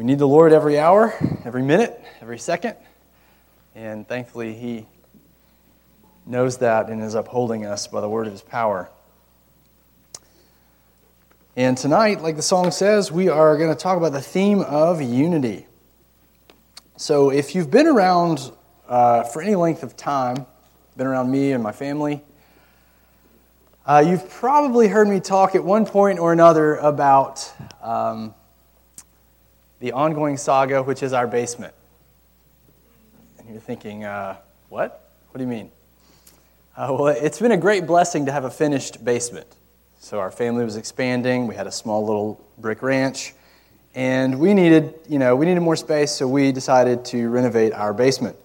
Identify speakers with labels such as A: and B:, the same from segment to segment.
A: We need the Lord every hour, every minute, every second. And thankfully, He knows that and is upholding us by the word of His power. And tonight, like the song says, we are going to talk about the theme of unity. So, if you've been around uh, for any length of time, been around me and my family, uh, you've probably heard me talk at one point or another about um, the ongoing saga, which is our basement. And you're thinking, uh, what? What do you mean? Uh, well, it's been a great blessing to have a finished basement. So our family was expanding. We had a small little brick ranch, and we needed, you know, we needed more space, so we decided to renovate our basement.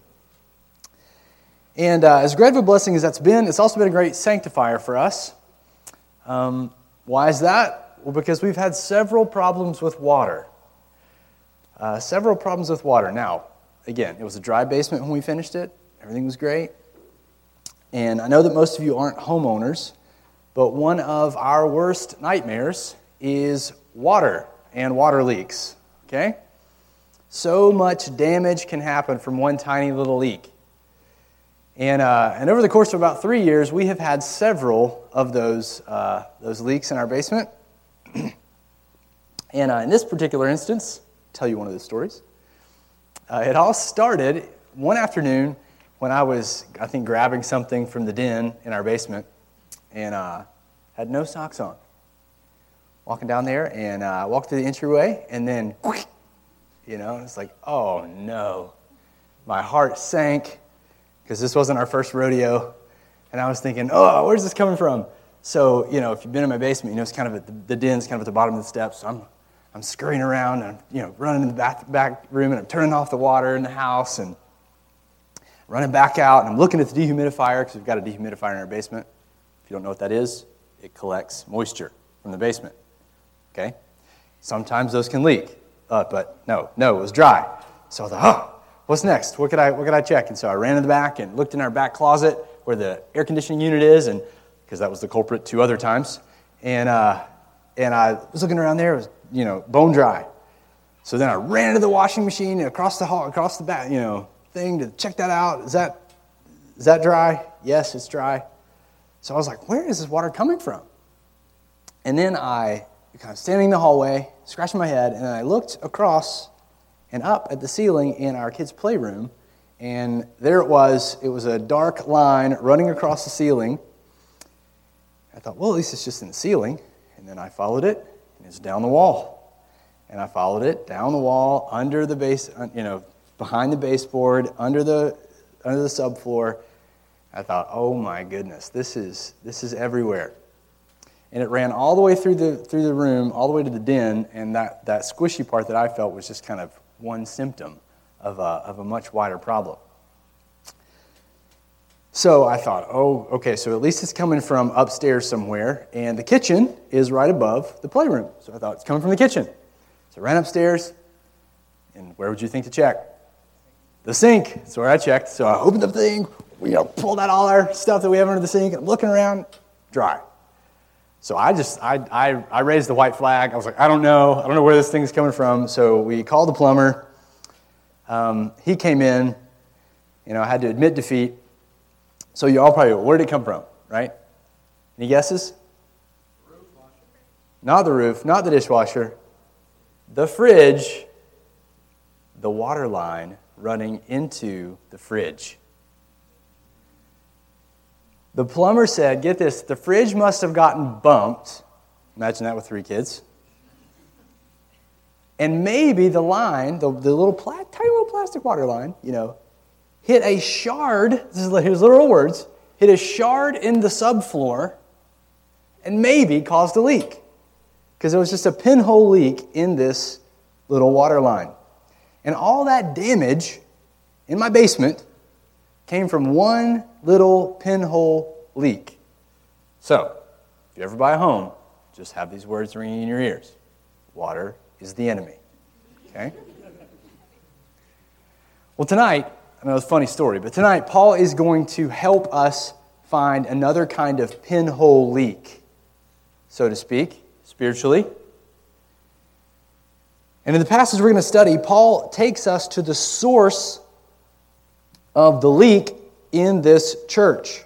A: And uh, as great of a blessing as that's been, it's also been a great sanctifier for us. Um, why is that? Well, because we've had several problems with water. Uh, several problems with water. Now, again, it was a dry basement when we finished it. Everything was great. And I know that most of you aren't homeowners, but one of our worst nightmares is water and water leaks. Okay? So much damage can happen from one tiny little leak. And, uh, and over the course of about three years, we have had several of those, uh, those leaks in our basement. and uh, in this particular instance, tell you one of the stories. Uh, it all started one afternoon when I was, I think, grabbing something from the den in our basement and uh, had no socks on. Walking down there and uh, walked through the entryway, and then, you know, it's like, oh no. My heart sank because this wasn't our first rodeo. And I was thinking, oh, where's this coming from? So, you know, if you've been in my basement, you know, it's kind of at the, the den's kind of at the bottom of the steps. So I'm, I'm scurrying around and I'm, you know, running in the back, back room and I'm turning off the water in the house and running back out and I'm looking at the dehumidifier because we've got a dehumidifier in our basement. If you don't know what that is, it collects moisture from the basement. Okay? Sometimes those can leak, uh, but no, no, it was dry. So I thought, oh, what's next? What could I, what could I check? And so I ran in the back and looked in our back closet where the air conditioning unit is, and because that was the culprit two other times. And, uh, and I was looking around there, it was, you know, bone dry. So then I ran into the washing machine across the hall, across the back, you know, thing to check that out. Is that, is that dry? Yes, it's dry. So I was like, where is this water coming from? And then I kind of standing in the hallway, scratching my head, and I looked across and up at the ceiling in our kids' playroom, and there it was. It was a dark line running across the ceiling. I thought, well, at least it's just in the ceiling. And then I followed it, and it's down the wall. And I followed it down the wall, under the base, you know, behind the baseboard, under the under the subfloor. I thought, oh my goodness, this is this is everywhere. And it ran all the way through the through the room, all the way to the den, and that, that squishy part that I felt was just kind of one symptom of a, of a much wider problem. So I thought, oh, okay, so at least it's coming from upstairs somewhere, and the kitchen is right above the playroom. So I thought it's coming from the kitchen. So I ran upstairs, and where would you think to check? The sink. That's where I checked. So I opened the thing, you know, pulled out all our stuff that we have under the sink, and I'm looking around, dry. So I just, I, I, I raised the white flag. I was like, I don't know. I don't know where this thing's coming from. So we called the plumber. Um, he came in. You know, I had to admit defeat. So you all probably, where did it come from, right? Any guesses? Not the roof, not the dishwasher. The fridge, the water line running into the fridge. The plumber said, get this, the fridge must have gotten bumped. Imagine that with three kids. And maybe the line, the, the little pla- tiny little plastic water line, you know, hit a shard, this is his literal words, hit a shard in the subfloor and maybe caused a leak. Because it was just a pinhole leak in this little water line. And all that damage in my basement came from one little pinhole leak. So, if you ever buy a home, just have these words ringing in your ears water is the enemy. Okay? Well, tonight, I know it's a funny story, but tonight, Paul is going to help us find another kind of pinhole leak, so to speak, spiritually. And in the passage we're going to study, Paul takes us to the source of the leak in this church.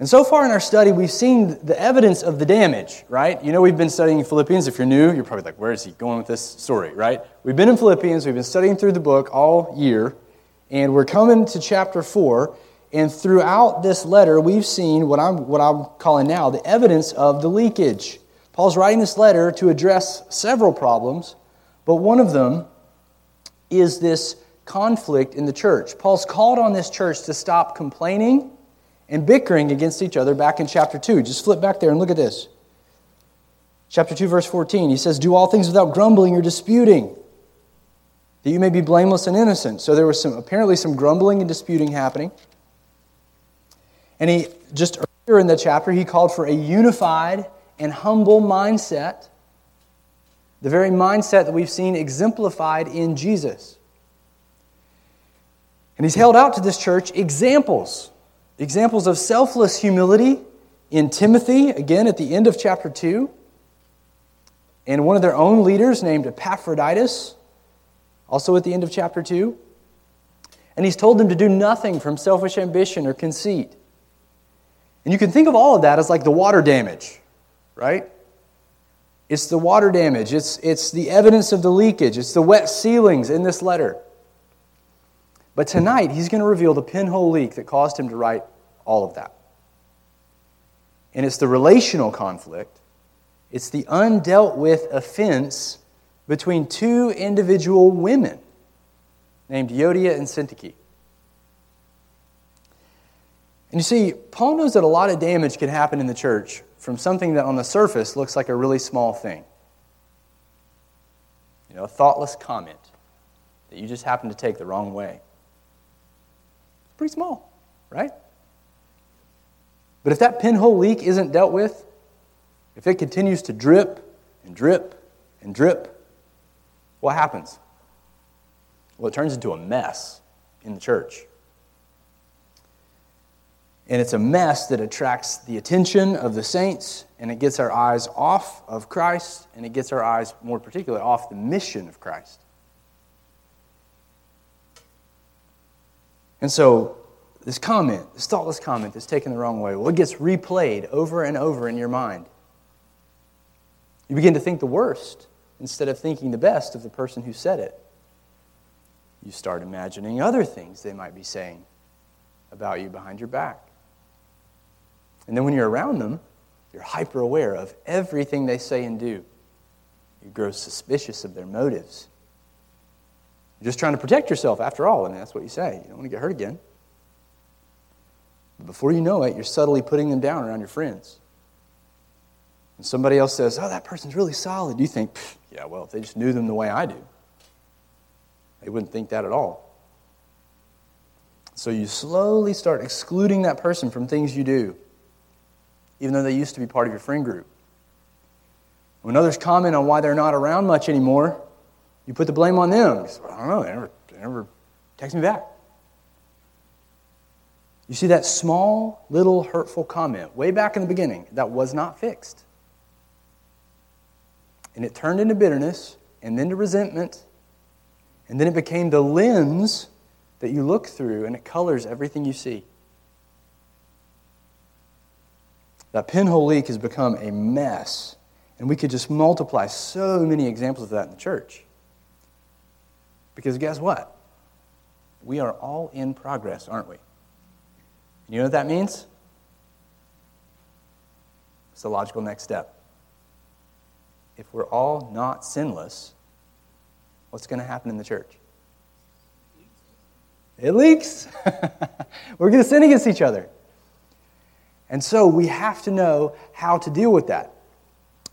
A: And so far in our study, we've seen the evidence of the damage, right? You know, we've been studying Philippians. If you're new, you're probably like, where is he going with this story, right? We've been in Philippians, we've been studying through the book all year, and we're coming to chapter 4. And throughout this letter, we've seen what I'm, what I'm calling now the evidence of the leakage. Paul's writing this letter to address several problems, but one of them is this conflict in the church. Paul's called on this church to stop complaining and bickering against each other back in chapter 2. Just flip back there and look at this. Chapter 2, verse 14, he says, Do all things without grumbling or disputing, that you may be blameless and innocent. So there was some, apparently some grumbling and disputing happening. And he, just earlier in the chapter, he called for a unified and humble mindset, the very mindset that we've seen exemplified in Jesus. And he's held out to this church examples Examples of selfless humility in Timothy, again at the end of chapter 2, and one of their own leaders named Epaphroditus, also at the end of chapter 2. And he's told them to do nothing from selfish ambition or conceit. And you can think of all of that as like the water damage, right? It's the water damage, it's, it's the evidence of the leakage, it's the wet ceilings in this letter. But tonight, he's going to reveal the pinhole leak that caused him to write all of that. And it's the relational conflict, it's the undealt with offense between two individual women named Euodia and Syntyche. And you see, Paul knows that a lot of damage can happen in the church from something that on the surface looks like a really small thing. You know, a thoughtless comment that you just happen to take the wrong way pretty small, right? But if that pinhole leak isn't dealt with, if it continues to drip and drip and drip, what happens? Well, it turns into a mess in the church. And it's a mess that attracts the attention of the saints, and it gets our eyes off of Christ, and it gets our eyes, more particularly, off the mission of Christ. And so, this comment, this thoughtless comment that's taken the wrong way, well, it gets replayed over and over in your mind. You begin to think the worst instead of thinking the best of the person who said it. You start imagining other things they might be saying about you behind your back. And then when you're around them, you're hyper aware of everything they say and do. You grow suspicious of their motives. You're just trying to protect yourself, after all, and that's what you say. You don't want to get hurt again. But before you know it, you're subtly putting them down around your friends. And somebody else says, Oh, that person's really solid. You think, Yeah, well, if they just knew them the way I do, they wouldn't think that at all. So you slowly start excluding that person from things you do, even though they used to be part of your friend group. When others comment on why they're not around much anymore, you put the blame on them. Say, I don't know, they never, they never text me back. You see that small, little hurtful comment way back in the beginning that was not fixed. And it turned into bitterness and then to resentment. And then it became the lens that you look through and it colors everything you see. That pinhole leak has become a mess. And we could just multiply so many examples of that in the church. Because guess what? We are all in progress, aren't we? You know what that means? It's the logical next step. If we're all not sinless, what's going to happen in the church? It leaks. we're going to sin against each other. And so we have to know how to deal with that.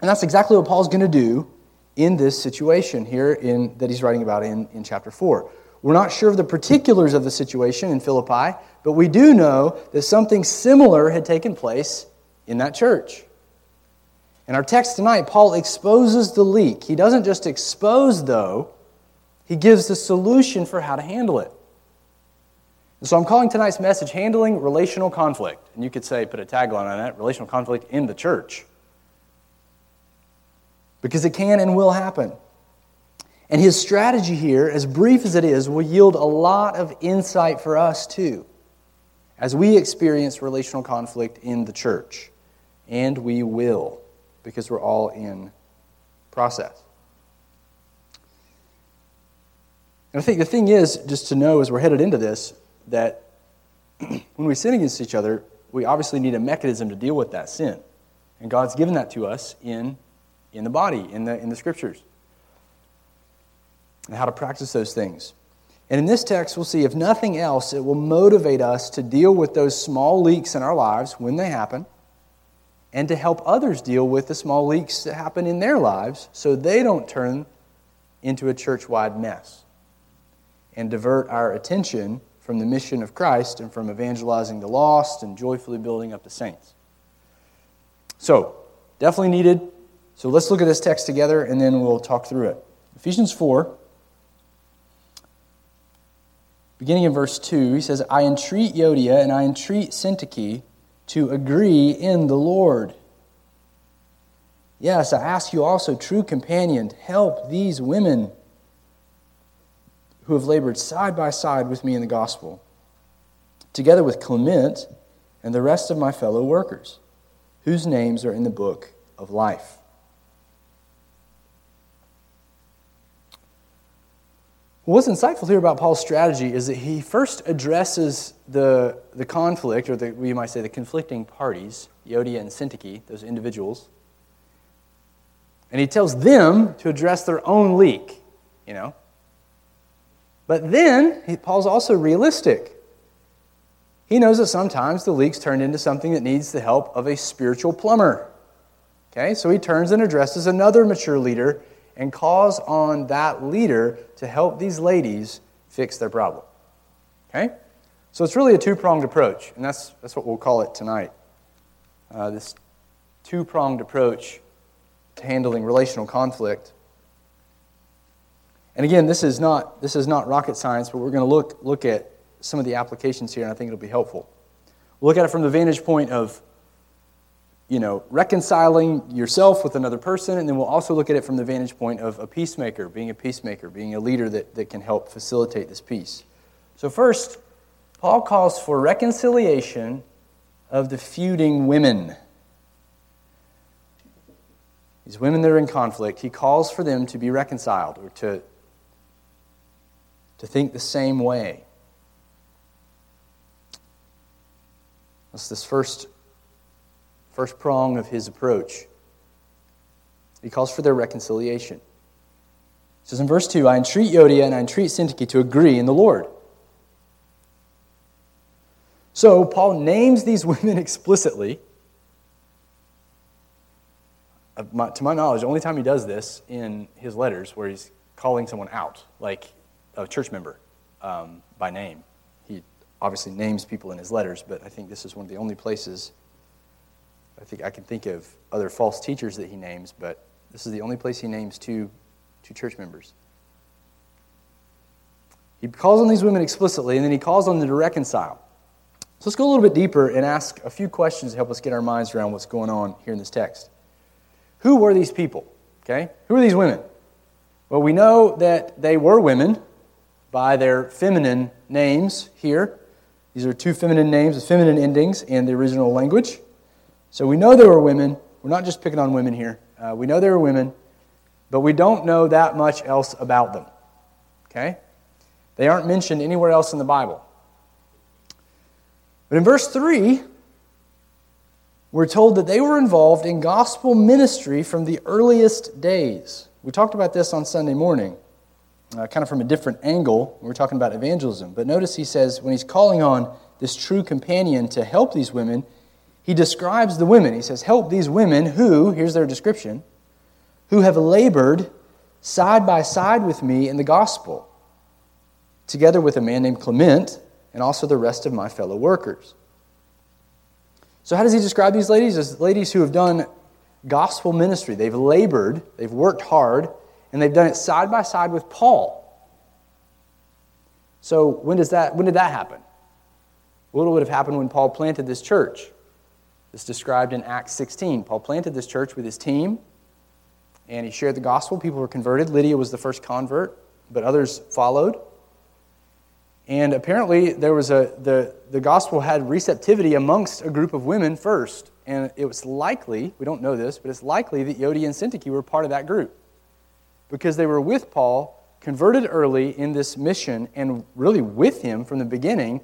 A: And that's exactly what Paul's going to do in this situation here in, that he's writing about in, in chapter 4. We're not sure of the particulars of the situation in Philippi, but we do know that something similar had taken place in that church. In our text tonight, Paul exposes the leak. He doesn't just expose, though, he gives the solution for how to handle it. And so I'm calling tonight's message Handling Relational Conflict. And you could say, put a tagline on that relational conflict in the church because it can and will happen. And his strategy here, as brief as it is, will yield a lot of insight for us too as we experience relational conflict in the church. And we will, because we're all in process. And I think the thing is, just to know as we're headed into this, that when we sin against each other, we obviously need a mechanism to deal with that sin. And God's given that to us in, in the body, in the, in the scriptures, and how to practice those things. And in this text, we'll see, if nothing else, it will motivate us to deal with those small leaks in our lives when they happen and to help others deal with the small leaks that happen in their lives so they don't turn into a church wide mess and divert our attention from the mission of Christ and from evangelizing the lost and joyfully building up the saints. So, definitely needed. So, let's look at this text together and then we'll talk through it. Ephesians 4 beginning in verse 2, he says, I entreat Euodia and I entreat Syntyche to agree in the Lord. Yes, I ask you also, true companion, help these women who have labored side by side with me in the gospel, together with Clement and the rest of my fellow workers, whose names are in the book of life. What's insightful here about Paul's strategy is that he first addresses the, the conflict, or the, we might say the conflicting parties, Euodia and Syntyche, those individuals, and he tells them to address their own leak, you know. But then, he, Paul's also realistic. He knows that sometimes the leaks turn into something that needs the help of a spiritual plumber. Okay, so he turns and addresses another mature leader and calls on that leader to help these ladies fix their problem. Okay? So it's really a two pronged approach, and that's, that's what we'll call it tonight. Uh, this two pronged approach to handling relational conflict. And again, this is not, this is not rocket science, but we're going to look, look at some of the applications here, and I think it'll be helpful. We'll look at it from the vantage point of you know, reconciling yourself with another person, and then we'll also look at it from the vantage point of a peacemaker, being a peacemaker, being a leader that, that can help facilitate this peace. So, first, Paul calls for reconciliation of the feuding women. These women that are in conflict, he calls for them to be reconciled or to, to think the same way. That's this first first prong of his approach. He calls for their reconciliation. He says in verse 2 I entreat Euodia and I entreat Syntyche to agree in the Lord. So, Paul names these women explicitly. To my knowledge, the only time he does this in his letters where he's calling someone out, like a church member, um, by name. He obviously names people in his letters, but I think this is one of the only places I think I can think of other false teachers that he names, but this is the only place he names two, two church members. He calls on these women explicitly, and then he calls on them to reconcile. So let's go a little bit deeper and ask a few questions to help us get our minds around what's going on here in this text. Who were these people? Okay? Who are these women? Well, we know that they were women by their feminine names here. These are two feminine names with feminine endings in the original language. So we know there were women. We're not just picking on women here. Uh, we know there were women, but we don't know that much else about them. Okay? They aren't mentioned anywhere else in the Bible. But in verse 3, we're told that they were involved in gospel ministry from the earliest days. We talked about this on Sunday morning, uh, kind of from a different angle. We are talking about evangelism. But notice he says, when he's calling on this true companion to help these women, he describes the women. He says, Help these women who, here's their description, who have labored side by side with me in the gospel, together with a man named Clement and also the rest of my fellow workers. So, how does he describe these ladies? As ladies who have done gospel ministry. They've labored, they've worked hard, and they've done it side by side with Paul. So, when, does that, when did that happen? What would have happened when Paul planted this church? It's described in Acts 16. Paul planted this church with his team, and he shared the gospel. People were converted. Lydia was the first convert, but others followed. And apparently, there was a, the, the gospel had receptivity amongst a group of women first. And it was likely, we don't know this, but it's likely that Euodia and Syntyche were part of that group because they were with Paul, converted early in this mission, and really with him from the beginning,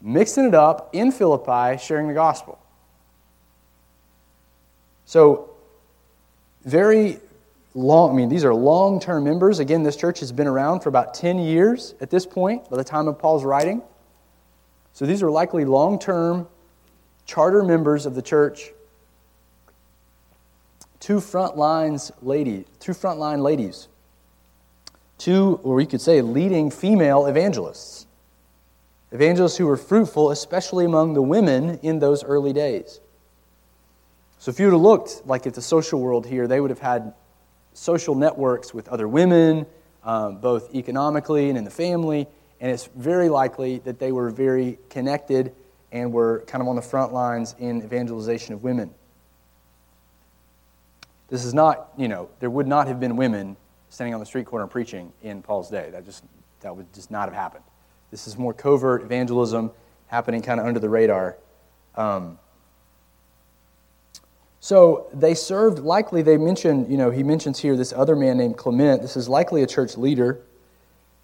A: mixing it up in Philippi, sharing the gospel. So, very long, I mean, these are long term members. Again, this church has been around for about 10 years at this point, by the time of Paul's writing. So, these are likely long term charter members of the church. Two front lines two frontline ladies, two, or you could say, leading female evangelists. Evangelists who were fruitful, especially among the women in those early days. So if you would have looked like at the social world here, they would have had social networks with other women, um, both economically and in the family, and it's very likely that they were very connected and were kind of on the front lines in evangelization of women. This is not, you know, there would not have been women standing on the street corner preaching in Paul's day. That just that would just not have happened. This is more covert evangelism happening kind of under the radar. Um, so they served, likely, they mentioned, you know, he mentions here this other man named Clement. This is likely a church leader.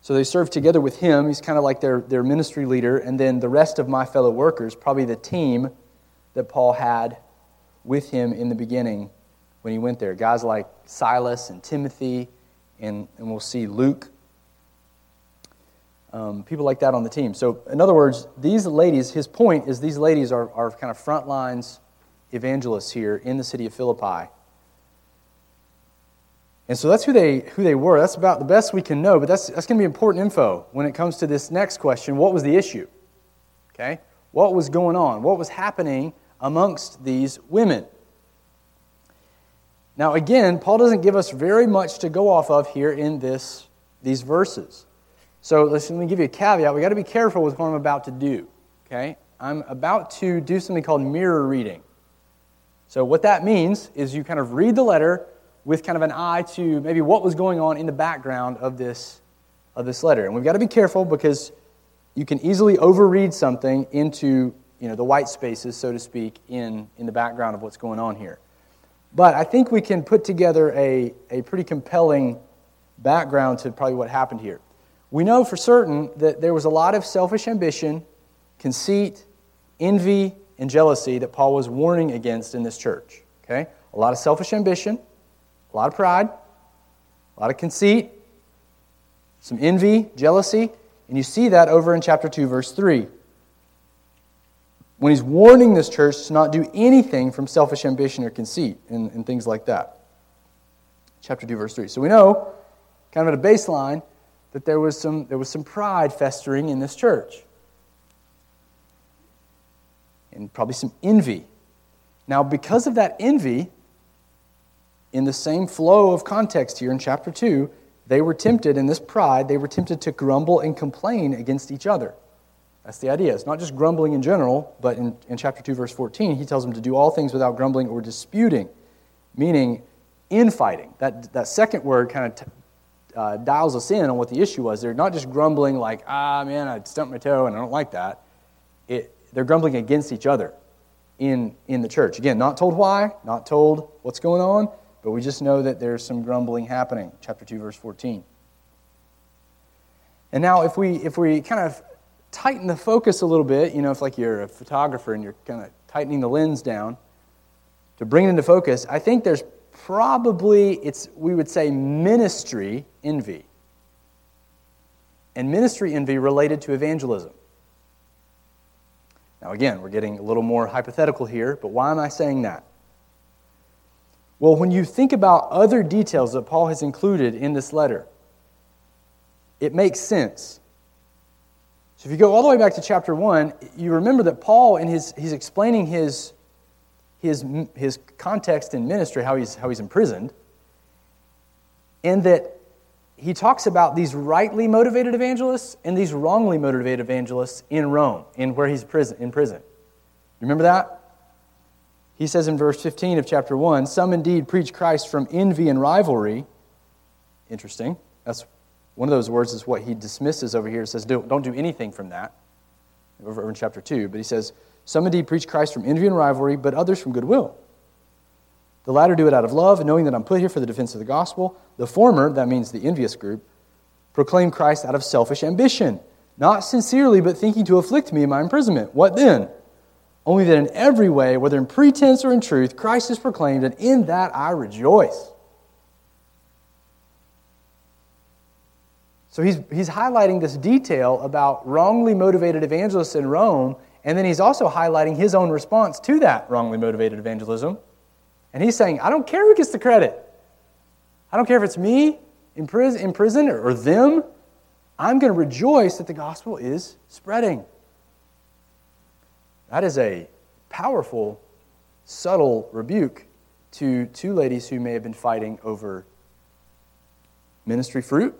A: So they served together with him. He's kind of like their, their ministry leader. And then the rest of my fellow workers, probably the team that Paul had with him in the beginning when he went there. Guys like Silas and Timothy, and, and we'll see Luke. Um, people like that on the team. So, in other words, these ladies, his point is these ladies are, are kind of front lines evangelists here in the city of Philippi. And so that's who they, who they were. That's about the best we can know, but that's, that's going to be important info when it comes to this next question what was the issue? Okay? What was going on? What was happening amongst these women? Now, again, Paul doesn't give us very much to go off of here in this, these verses. So let me give you a caveat. We've got to be careful with what I'm about to do. Okay? I'm about to do something called mirror reading. So, what that means is you kind of read the letter with kind of an eye to maybe what was going on in the background of this, of this letter. And we've got to be careful because you can easily overread something into you know, the white spaces, so to speak, in, in the background of what's going on here. But I think we can put together a, a pretty compelling background to probably what happened here. We know for certain that there was a lot of selfish ambition, conceit, envy, and jealousy that Paul was warning against in this church. Okay? A lot of selfish ambition, a lot of pride, a lot of conceit, some envy, jealousy, and you see that over in chapter 2, verse 3. When he's warning this church to not do anything from selfish ambition or conceit and, and things like that. Chapter 2, verse 3. So we know, kind of at a baseline, that there was some, there was some pride festering in this church and probably some envy. Now, because of that envy, in the same flow of context here in chapter 2, they were tempted, in this pride, they were tempted to grumble and complain against each other. That's the idea. It's not just grumbling in general, but in, in chapter 2, verse 14, he tells them to do all things without grumbling or disputing, meaning infighting. That, that second word kind of t- uh, dials us in on what the issue was. They're not just grumbling like, ah, man, I stumped my toe and I don't like that. It, they're grumbling against each other in, in the church. Again, not told why, not told what's going on, but we just know that there's some grumbling happening. Chapter 2, verse 14. And now, if we, if we kind of tighten the focus a little bit, you know, if like you're a photographer and you're kind of tightening the lens down to bring it into focus, I think there's probably, it's, we would say, ministry envy. And ministry envy related to evangelism. Now, again, we're getting a little more hypothetical here, but why am I saying that? Well, when you think about other details that Paul has included in this letter, it makes sense. So if you go all the way back to chapter 1, you remember that Paul, in his, he's explaining his, his, his context in ministry, how he's, how he's imprisoned, and that he talks about these rightly motivated evangelists and these wrongly motivated evangelists in Rome, in where he's prison, in prison. Remember that? He says in verse 15 of chapter 1 Some indeed preach Christ from envy and rivalry. Interesting. That's one of those words is what he dismisses over here. It says, don't, don't do anything from that, over in chapter 2. But he says, Some indeed preach Christ from envy and rivalry, but others from goodwill. The latter do it out of love, knowing that I'm put here for the defense of the gospel. The former, that means the envious group, proclaim Christ out of selfish ambition, not sincerely, but thinking to afflict me in my imprisonment. What then? Only that in every way, whether in pretense or in truth, Christ is proclaimed, and in that I rejoice. So he's, he's highlighting this detail about wrongly motivated evangelists in Rome, and then he's also highlighting his own response to that wrongly motivated evangelism. And he's saying, I don't care who gets the credit. I don't care if it's me in prison, in prison or, or them. I'm going to rejoice that the gospel is spreading. That is a powerful, subtle rebuke to two ladies who may have been fighting over ministry fruit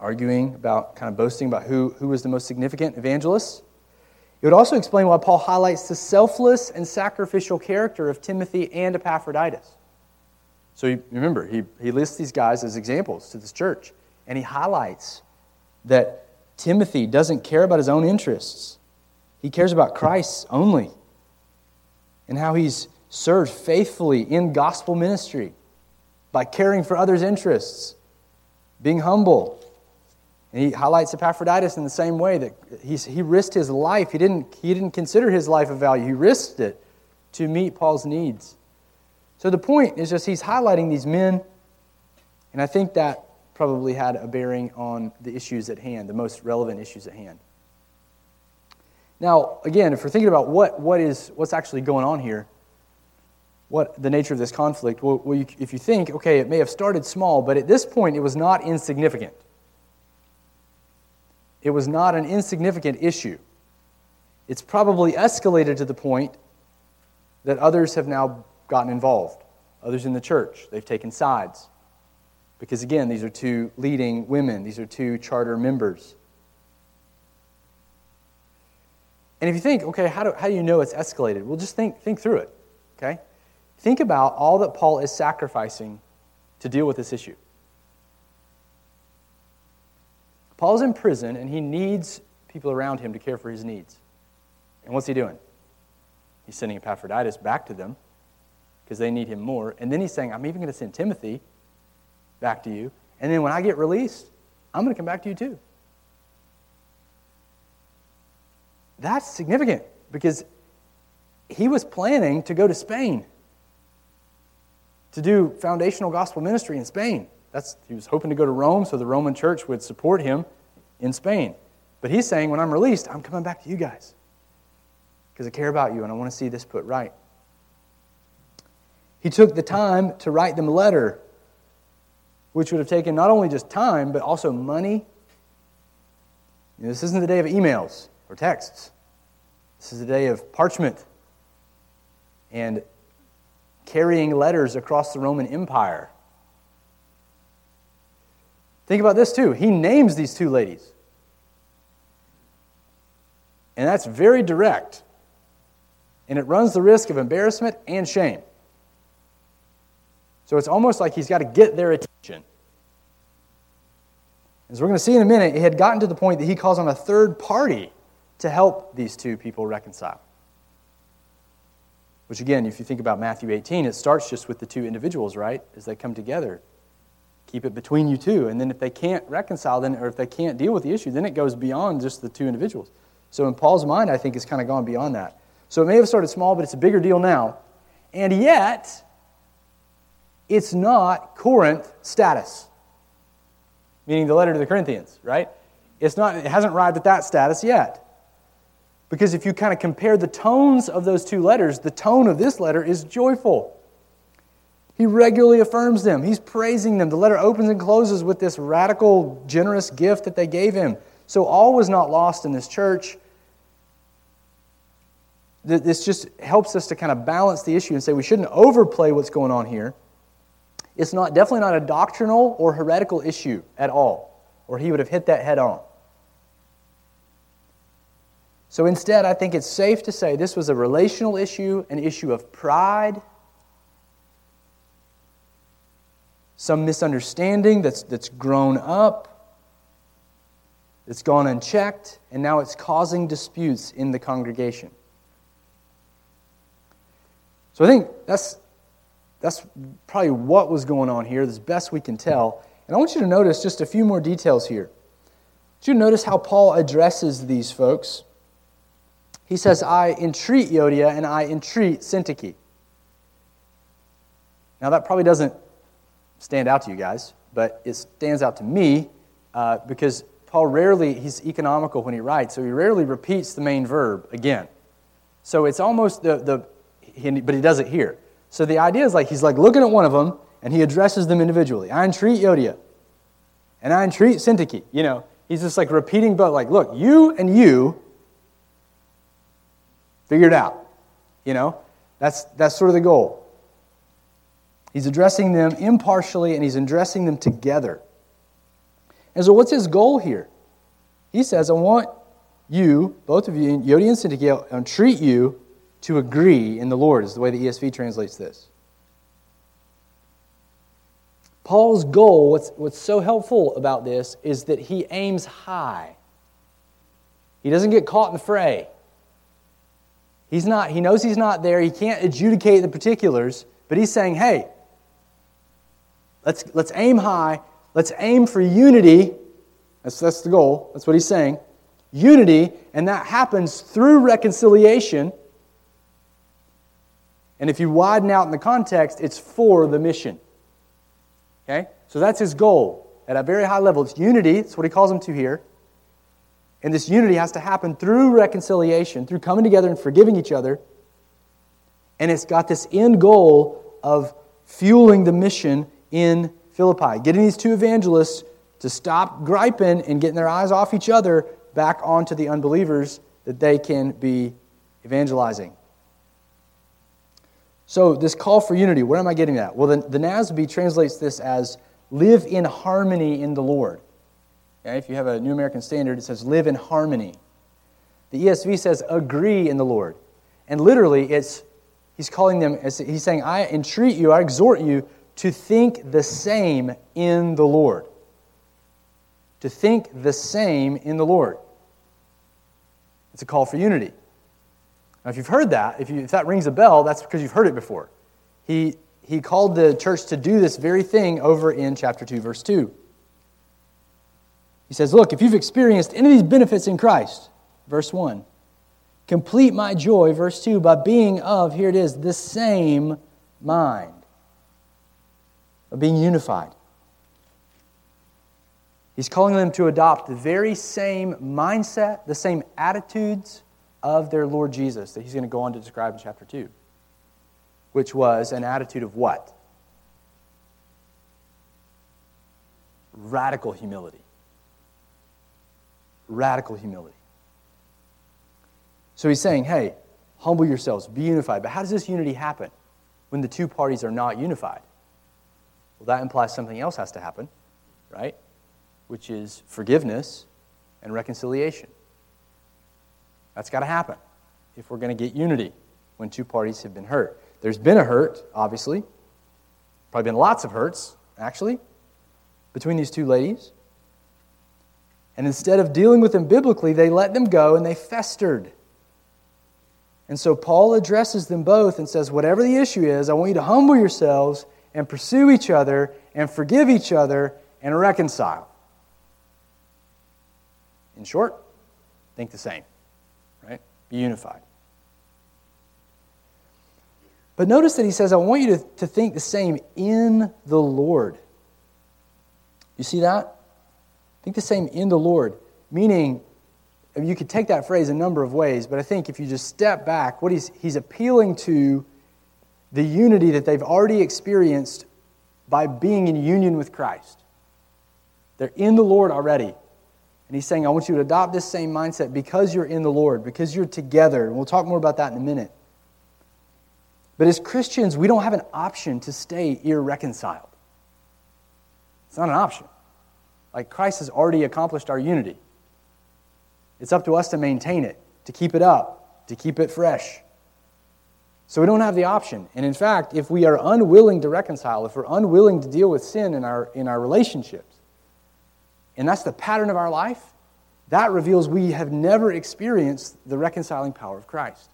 A: arguing about, kind of boasting about who, who was the most significant evangelist. It would also explain why Paul highlights the selfless and sacrificial character of Timothy and Epaphroditus. So remember, he, he lists these guys as examples to this church, and he highlights that Timothy doesn't care about his own interests, he cares about Christ's only, and how he's served faithfully in gospel ministry by caring for others' interests, being humble, and he highlights Epaphroditus in the same way that he's, he risked his life. He didn't, he didn't consider his life of value, he risked it to meet Paul's needs. So the point is just he's highlighting these men, and I think that probably had a bearing on the issues at hand, the most relevant issues at hand. Now, again, if we're thinking about what, what is, what's actually going on here, what the nature of this conflict, well, well you, if you think, okay, it may have started small, but at this point it was not insignificant. It was not an insignificant issue. It's probably escalated to the point that others have now gotten involved, others in the church. They've taken sides. Because again, these are two leading women, these are two charter members. And if you think, okay, how do, how do you know it's escalated? Well, just think, think through it, okay? Think about all that Paul is sacrificing to deal with this issue. Paul's in prison and he needs people around him to care for his needs. And what's he doing? He's sending Epaphroditus back to them because they need him more. And then he's saying, I'm even going to send Timothy back to you. And then when I get released, I'm going to come back to you too. That's significant because he was planning to go to Spain to do foundational gospel ministry in Spain. That's, he was hoping to go to Rome so the Roman church would support him in Spain. But he's saying, when I'm released, I'm coming back to you guys because I care about you and I want to see this put right. He took the time to write them a letter, which would have taken not only just time, but also money. You know, this isn't the day of emails or texts, this is the day of parchment and carrying letters across the Roman Empire. Think about this too. He names these two ladies. And that's very direct. And it runs the risk of embarrassment and shame. So it's almost like he's got to get their attention. As we're going to see in a minute, it had gotten to the point that he calls on a third party to help these two people reconcile. Which, again, if you think about Matthew 18, it starts just with the two individuals, right? As they come together keep it between you two. And then if they can't reconcile, then or if they can't deal with the issue, then it goes beyond just the two individuals. So in Paul's mind, I think it's kind of gone beyond that. So it may have started small, but it's a bigger deal now. And yet, it's not Corinth status, meaning the letter to the Corinthians, right? It's not, it hasn't arrived at that status yet. Because if you kind of compare the tones of those two letters, the tone of this letter is joyful. He regularly affirms them. He's praising them. The letter opens and closes with this radical, generous gift that they gave him. So all was not lost in this church. This just helps us to kind of balance the issue and say we shouldn't overplay what's going on here. It's not definitely not a doctrinal or heretical issue at all, or he would have hit that head on. So instead, I think it's safe to say this was a relational issue, an issue of pride, some misunderstanding that's, that's grown up, that's gone unchecked, and now it's causing disputes in the congregation. So I think that's, that's probably what was going on here, as best we can tell. And I want you to notice just a few more details here. Want you notice how Paul addresses these folks. He says, I entreat Euodia and I entreat Syntyche. Now, that probably doesn't stand out to you guys, but it stands out to me uh, because Paul rarely, he's economical when he writes, so he rarely repeats the main verb again. So it's almost the, the he, but he does it here. So the idea is like he's like looking at one of them and he addresses them individually. I entreat Euodia and I entreat Syntyche. You know, he's just like repeating, but like, look, you and you figure it out. You know, that's, that's sort of the goal. He's addressing them impartially and he's addressing them together. And so, what's his goal here? He says, I want you, both of you, Euodia and Syntyche, I entreat you to agree in the Lord, is the way the ESV translates this. Paul's goal, what's, what's so helpful about this, is that he aims high. He doesn't get caught in the fray. He's not, he knows he's not there. He can't adjudicate the particulars, but he's saying, hey, let's, let's aim high. Let's aim for unity. That's, that's the goal. That's what he's saying. Unity, and that happens through reconciliation. And if you widen out in the context, it's for the mission. Okay? So that's his goal at a very high level. It's unity, that's what he calls them to here. And this unity has to happen through reconciliation, through coming together and forgiving each other. And it's got this end goal of fueling the mission in Philippi, getting these two evangelists to stop griping and getting their eyes off each other back onto the unbelievers that they can be evangelizing. So, this call for unity, what am I getting at? Well, the, the NASB translates this as live in harmony in the Lord. Okay? If you have a New American Standard, it says live in harmony. The ESV says agree in the Lord. And literally, it's he's calling them, he's saying, I entreat you, I exhort you to think the same in the Lord. To think the same in the Lord. It's a call for unity. Now, if you've heard that, if, you, if that rings a bell, that's because you've heard it before. He, he called the church to do this very thing over in chapter 2, verse 2. He says, Look, if you've experienced any of these benefits in Christ, verse 1, complete my joy, verse 2, by being of, here it is, the same mind, of being unified. He's calling them to adopt the very same mindset, the same attitudes, of their Lord Jesus that he's going to go on to describe in chapter 2, which was an attitude of what? Radical humility. Radical humility. So he's saying, hey, humble yourselves, be unified. But how does this unity happen when the two parties are not unified? Well, that implies something else has to happen, right? Which is forgiveness and reconciliation. That's got to happen if we're going to get unity when two parties have been hurt. There's been a hurt, obviously. Probably been lots of hurts, actually, between these two ladies. And instead of dealing with them biblically, they let them go and they festered. And so Paul addresses them both and says, Whatever the issue is, I want you to humble yourselves and pursue each other and forgive each other and reconcile. In short, think the same right? be unified. But notice that he says, I want you to, to think the same in the Lord. You see that? Think the same in the Lord. Meaning, you could take that phrase a number of ways, but I think if you just step back, what he's, he's appealing to the unity that they've already experienced by being in union with Christ. They're in the Lord already. And he's saying, I want you to adopt this same mindset because you're in the Lord, because you're together. And we'll talk more about that in a minute. But as Christians, we don't have an option to stay irreconciled. It's not an option. Like Christ has already accomplished our unity. It's up to us to maintain it. to keep it up, to keep it fresh. So we don't have the option. And in fact, if we are unwilling to reconcile, if we're unwilling to deal with sin in our, in our relationships, and that's the pattern of our life, that reveals we have never experienced the reconciling power of Christ.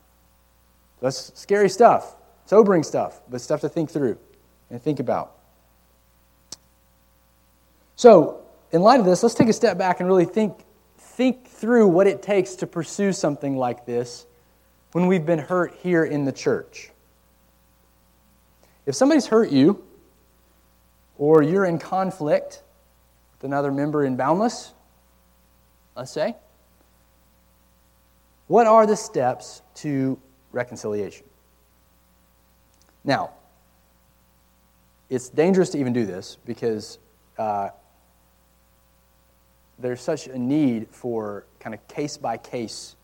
A: That's scary stuff, sobering stuff, but stuff to think through and think about. So, in light of this, let's take a step back and really think, think through what it takes to pursue something like this when we've been hurt here in the church. If somebody's hurt you, or you're in conflict with another member in Boundless, let's say, what are the steps to reconciliation? Now, it's dangerous to even do this because uh, there's such a need for kind of case by case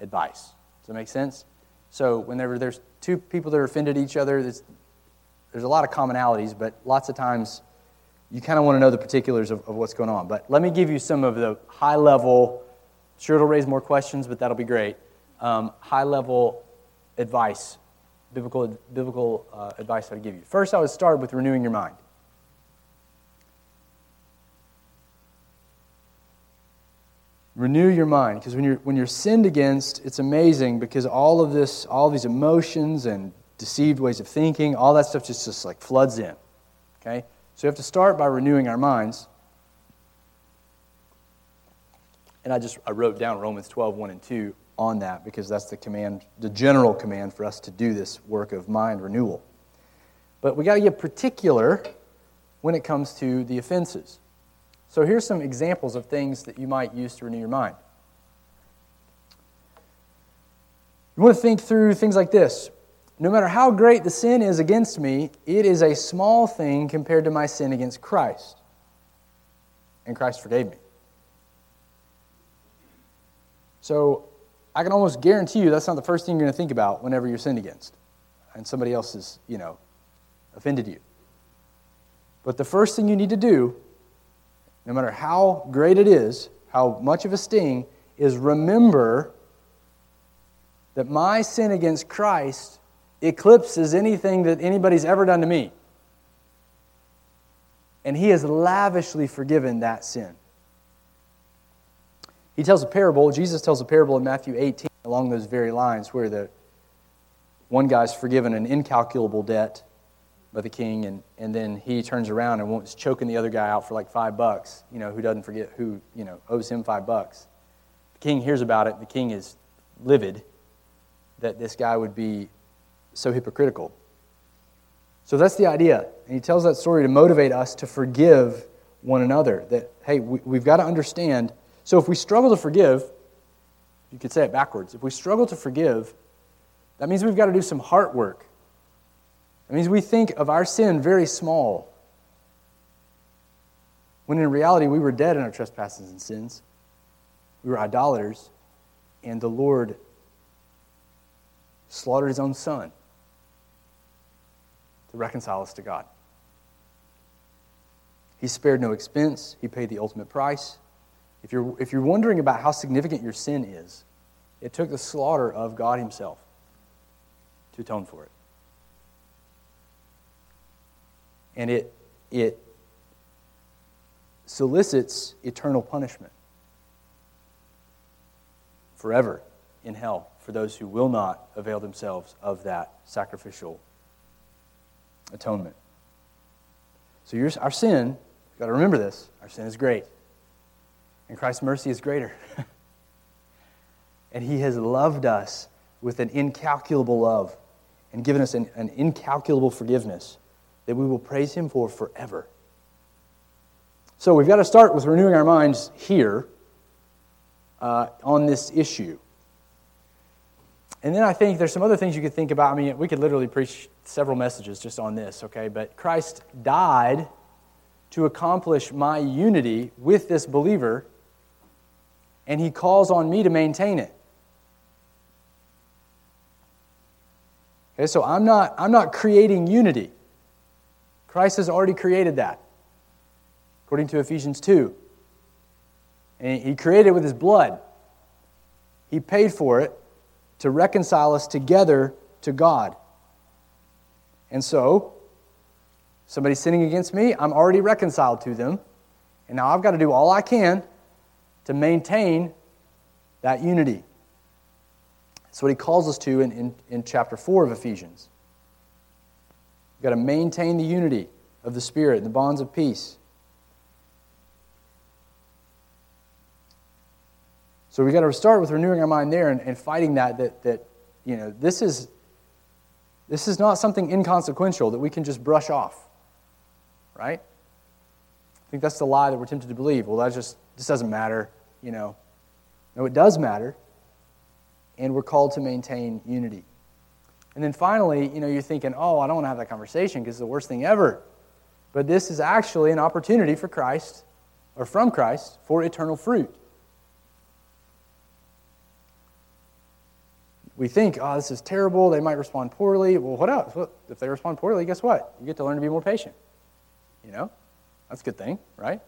A: advice. Does that make sense? So, whenever there's two people that are offended at each other, there's, there's a lot of commonalities, but lots of times you kind of want to know the particulars of, of what's going on. But let me give you some of the high level, sure, it'll raise more questions, but that'll be great. Um, high level advice, biblical, biblical uh, advice I would give you. First, I would start with renewing your mind. Renew your mind because when you're when you're sinned against it's amazing because all of this all these emotions and deceived ways of thinking all that stuff just just like floods in okay? So we have to start by renewing our minds. And i just i wrote down romans 12 1 and 2 on that because that's the command the general command for us to do this work of mind renewal. But we got to get particular when it comes to the offenses so here's some examples of things that you might use to renew your mind. You want to think through things like this. No matter how great the sin is against me, it is a small thing compared to my sin against Christ. And Christ forgave me. So I can almost guarantee you that's not the first thing you're going to think about whenever you're sinned against and somebody else has, you know, offended you. But the first thing you need to do no matter how great it is, how much of a sting, is remember that my sin against Christ eclipses anything that anybody's ever done to me. And he has lavishly forgiven that sin. He tells a parable, Jesus tells a parable in Matthew 18 along those very lines where the one guy's forgiven an incalculable debt the king, and, and then he turns around and wants choking the other guy out for like five bucks, you know, who doesn't forget who, you know, owes him five bucks. The king hears about it. The king is livid that this guy would be so hypocritical. So that's the idea. And he tells that story to motivate us to forgive one another. That, hey, we, we've got to understand. So if we struggle to forgive, you could say it backwards. If we struggle to forgive, that means we've got to do some heart work. It means we think of our sin very small, when in reality we were dead in our trespasses and sins. We were idolaters, and the Lord slaughtered his own son to reconcile us to God. He spared no expense, he paid the ultimate price. If you're, if you're wondering about how significant your sin is, it took the slaughter of God Himself to atone for it. And it, it solicits eternal punishment forever in hell for those who will not avail themselves of that sacrificial atonement. So our sin, you've got to remember this, our sin is great. And Christ's mercy is greater. and he has loved us with an incalculable love and given us an, an incalculable forgiveness that we will praise Him for forever. So we've got to start with renewing our minds here uh, on this issue. And then I think there's some other things you could think about. I mean, we could literally preach several messages just on this, okay? But Christ died to accomplish my unity with this believer, and he calls on me to maintain it. Okay, so I'm not, I'm not creating unity. Christ has already created that, according to Ephesians 2. And he created it with his blood. He paid for it to reconcile us together to God. And so, somebody's sinning against me, I'm already reconciled to them. And now I've got to do all I can to maintain that unity. That's what he calls us to in, in, in chapter 4 of Ephesians. We've got to maintain the unity of the Spirit, and the bonds of peace. So we've got to start with renewing our mind there and, and fighting that, that, that, you know, this is, this is not something inconsequential that we can just brush off, right? I think that's the lie that we're tempted to believe. Well, that just, this doesn't matter, you know. No, it does matter, and we're called to maintain unity. And then finally, you know, you're thinking, oh, I don't want to have that conversation because it's the worst thing ever. But this is actually an opportunity for Christ, or from Christ, for eternal fruit. We think, oh, this is terrible. They might respond poorly. Well, what else? Well, if they respond poorly, guess what? You get to learn to be more patient. You know? That's a good thing, right?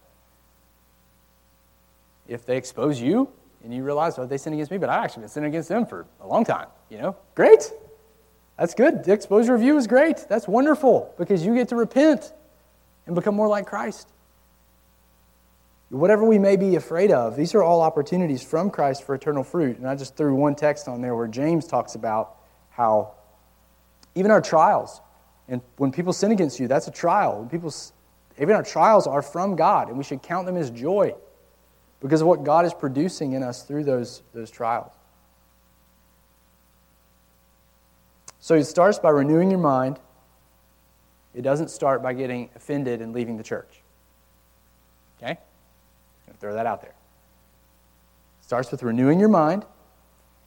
A: If they expose you and you realize, oh, they sin against me, but I've actually been sinning against them for a long time, you know? Great. That's good. The exposure of you is great. That's wonderful because you get to repent and become more like Christ. Whatever we may be afraid of, these are all opportunities from Christ for eternal fruit. And I just threw one text on there where James talks about how even our trials, and when people sin against you, that's a trial. When people, even our trials are from God, and we should count them as joy because of what God is producing in us through those, those trials. So it starts by renewing your mind. It doesn't start by getting offended and leaving the church. Okay? throw that out there. It starts with renewing your mind,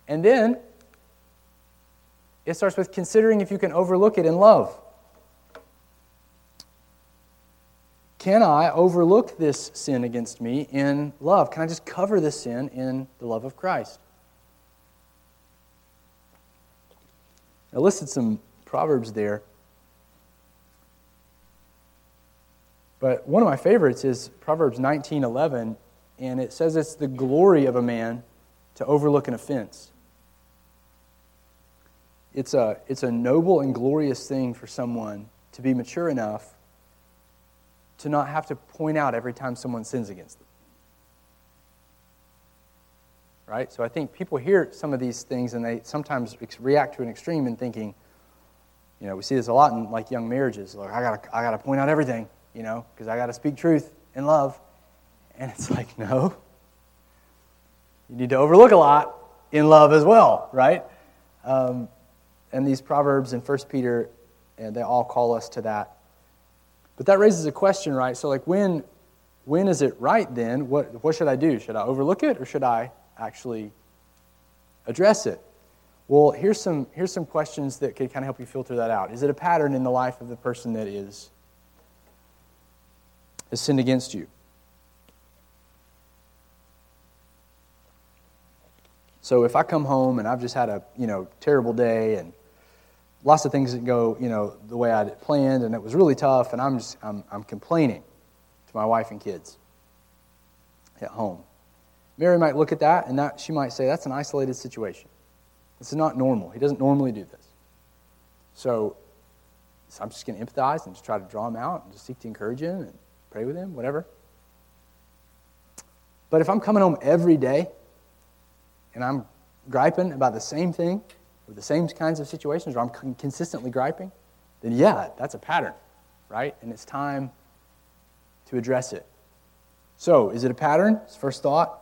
A: and then it starts with considering if you can overlook it in love. Can I overlook this sin against me in love? Can I just cover this sin in the love of Christ? I listed some proverbs there. But one of my favorites is Proverbs 19:11, and it says it's the glory of a man to overlook an offense. It's a, it's a noble and glorious thing for someone to be mature enough to not have to point out every time someone sins against them. Right? So I think people hear some of these things and they sometimes react to an extreme in thinking, you know, we see this a lot in like young marriages. Like, I gotta, I gotta point out everything you know, because I got to speak truth in love. And it's like, no. You need to overlook a lot in love as well, right? Um, and these proverbs in 1 Peter, and they all call us to that. But that raises a question, right? So, like, when, when is it right then? What, what should I do? Should I overlook it or should I actually address it? Well, here's some, here's some questions that could kind of help you filter that out. Is it a pattern in the life of the person that is has sinned against you. So if I come home and I've just had a you know terrible day and lots of things that go you know the way I planned and it was really tough and I'm just I'm, I'm complaining to my wife and kids at home. Mary might look at that and that she might say that's an isolated situation. This is not normal. He doesn't normally do this. So, so I'm just going to empathize and just try to draw him out and just seek to encourage him and pray with him, whatever. But if I'm coming home every day and I'm griping about the same thing or the same kinds of situations, or I'm consistently griping, then yeah, that's a pattern, right? And it's time to address it. So, is it a pattern? First thought.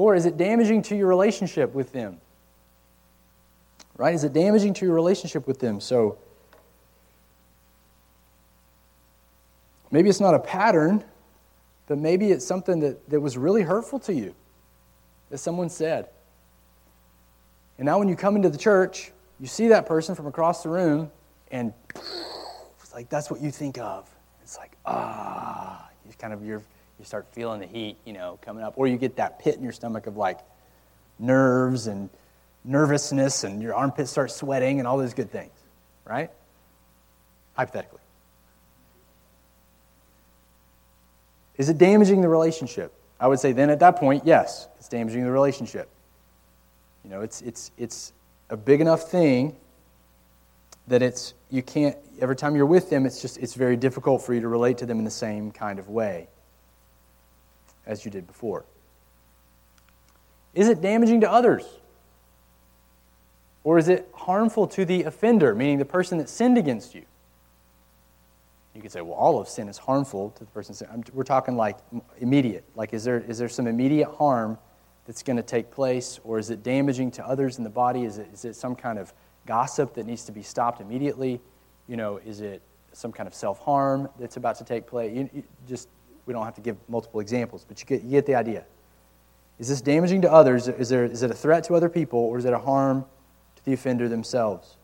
A: Or is it damaging to your relationship with them? Right? Is it damaging to your relationship with them? So, Maybe it's not a pattern, but maybe it's something that, that was really hurtful to you that someone said. And now when you come into the church, you see that person from across the room, and it's like that's what you think of. It's like, ah, you kind of you you start feeling the heat, you know, coming up, or you get that pit in your stomach of like nerves and nervousness, and your armpits start sweating, and all those good things, right? Hypothetically. Is it damaging the relationship? I would say then at that point, yes, it's damaging the relationship. You know, it's, it's, it's a big enough thing that it's, you can't, every time you're with them, it's just, it's very difficult for you to relate to them in the same kind of way as you did before. Is it damaging to others? Or is it harmful to the offender, meaning the person that sinned against you? You could say, well, all of sin is harmful to the person. We're talking like immediate. Like, is there, is there some immediate harm that's going to take place, or is it damaging to others in the body? Is it, is it some kind of gossip that needs to be stopped immediately? You know, is it some kind of self harm that's about to take place? You, you just, we don't have to give multiple examples, but you get, you get the idea. Is this damaging to others? Is, there, is it a threat to other people, or is it a harm to the offender themselves?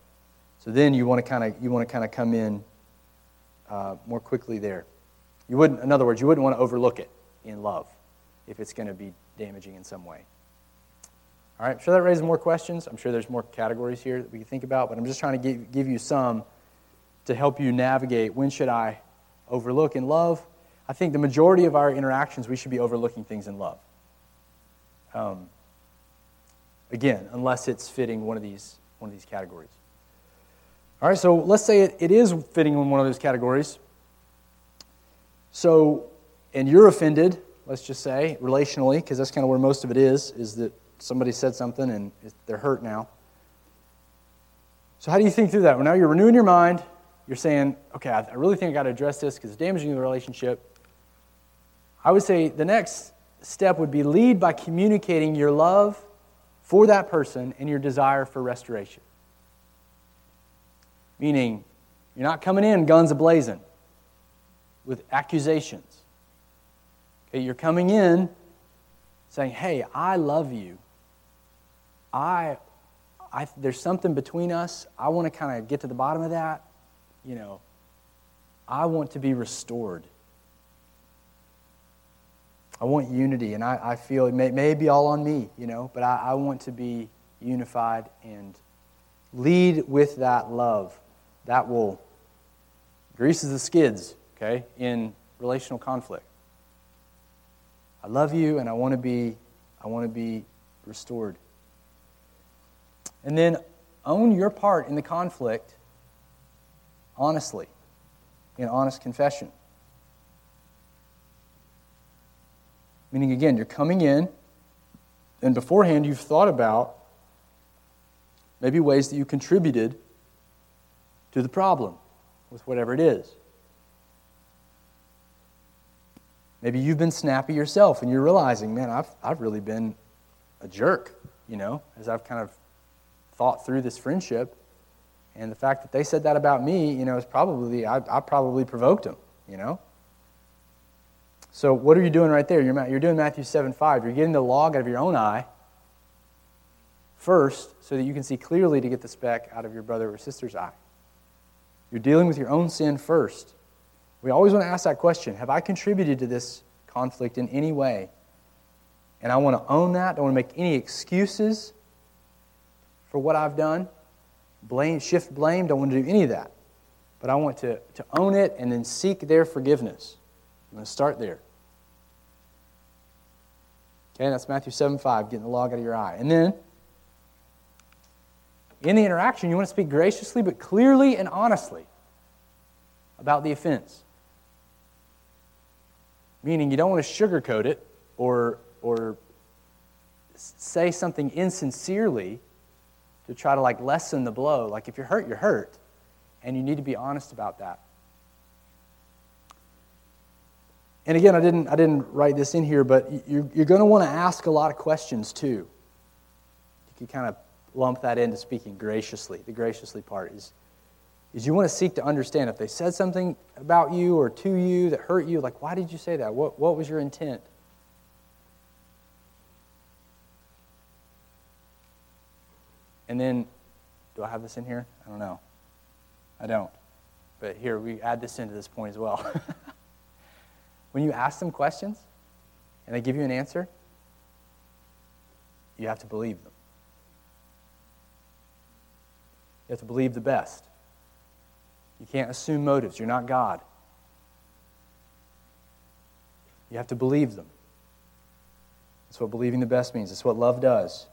A: So then you want to kind of you want to kind of come in uh, more quickly there. You wouldn't, in other words, you wouldn't want to overlook it in love if it's going to be damaging in some way. All right, I'm sure that raises more questions. I'm sure there's more categories here that we can think about, but I'm just trying to give, give you some to help you navigate when should I overlook in love. I think the majority of our interactions, we should be overlooking things in love. Um, again, unless it's fitting one of these, one of these categories. All right, so let's say it, it is fitting in one of those categories. So, and you're offended, let's just say, relationally, because that's kind of where most of it is, is that somebody said something and they're hurt now. So, how do you think through that? Well, now you're renewing your mind. You're saying, okay, I really think I got to address this because it's damaging the relationship. I would say the next step would be lead by communicating your love for that person and your desire for restoration. Meaning, you're not coming in guns ablazing with accusations. Okay, you're coming in saying, Hey, I love you. I, I, there's something between us. I want to kind of get to the bottom of that. You know, I want to be restored. I want unity, and I, I feel it may, may be all on me, you know, but I, I want to be unified and lead with that love. That will greases the skids, okay, in relational conflict. I love you and I want to be I want to be restored. And then own your part in the conflict honestly, in honest confession. Meaning, again, you're coming in, and beforehand you've thought about maybe ways that you contributed to the problem with whatever it is. Maybe you've been snappy yourself and you're realizing, man, I've, I've really been a jerk, you know, as I've kind of thought through this friendship. And the fact that they said that about me, you know, is probably, I, I probably provoked them, you know. So what are you doing right there? You're, you're doing Matthew 7 5. You're getting the log out of your own eye first so that you can see clearly to get the speck out of your brother or sister's eye. You're dealing with your own sin first. We always want to ask that question Have I contributed to this conflict in any way? And I want to own that. I don't want to make any excuses for what I've done. Blame, shift blame, I don't want to do any of that. But I want to, to own it and then seek their forgiveness. I'm going to start there. Okay, that's Matthew 7 5, getting the log out of your eye. And then, in the interaction, you want to speak graciously but clearly and honestly about the offense. Meaning, you don't want to sugarcoat it or, or say something insincerely to try to like lessen the blow. Like, if you're hurt, you're hurt. And you need to be honest about that. And again, I didn't, I didn't write this in here, but you're, you're going to want to ask a lot of questions too. You can kind of lump that into speaking graciously. The graciously part is, is you want to seek to understand if they said something about you or to you that hurt you, like, why did you say that? What, what was your intent? And then, do I have this in here? I don't know. I don't. But here, we add this into this point as well. when you ask them questions and they give you an answer, you have to believe them. You have to believe the best. You can't assume motives. You're not God. You have to believe them. That's what believing the best means. That's what love does.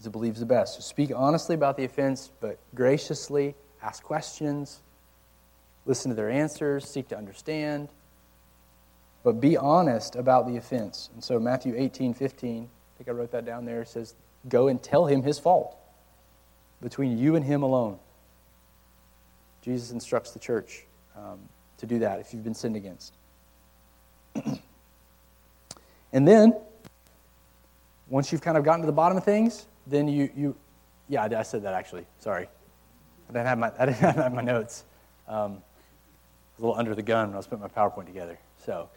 A: as it believes the best. So speak honestly about the offense, but graciously ask questions, listen to their answers, seek to understand, but be honest about the offense. And so Matthew 18, 15, I think I wrote that down there, says, Go and tell him his fault between you and him alone. Jesus instructs the church um, to do that if you've been sinned against. and then, once you've kind of gotten to the bottom of things, then you, you yeah, I said that actually. Sorry. I didn't have my, I didn't have my notes. Um, was a little under the gun when I was putting my PowerPoint together. So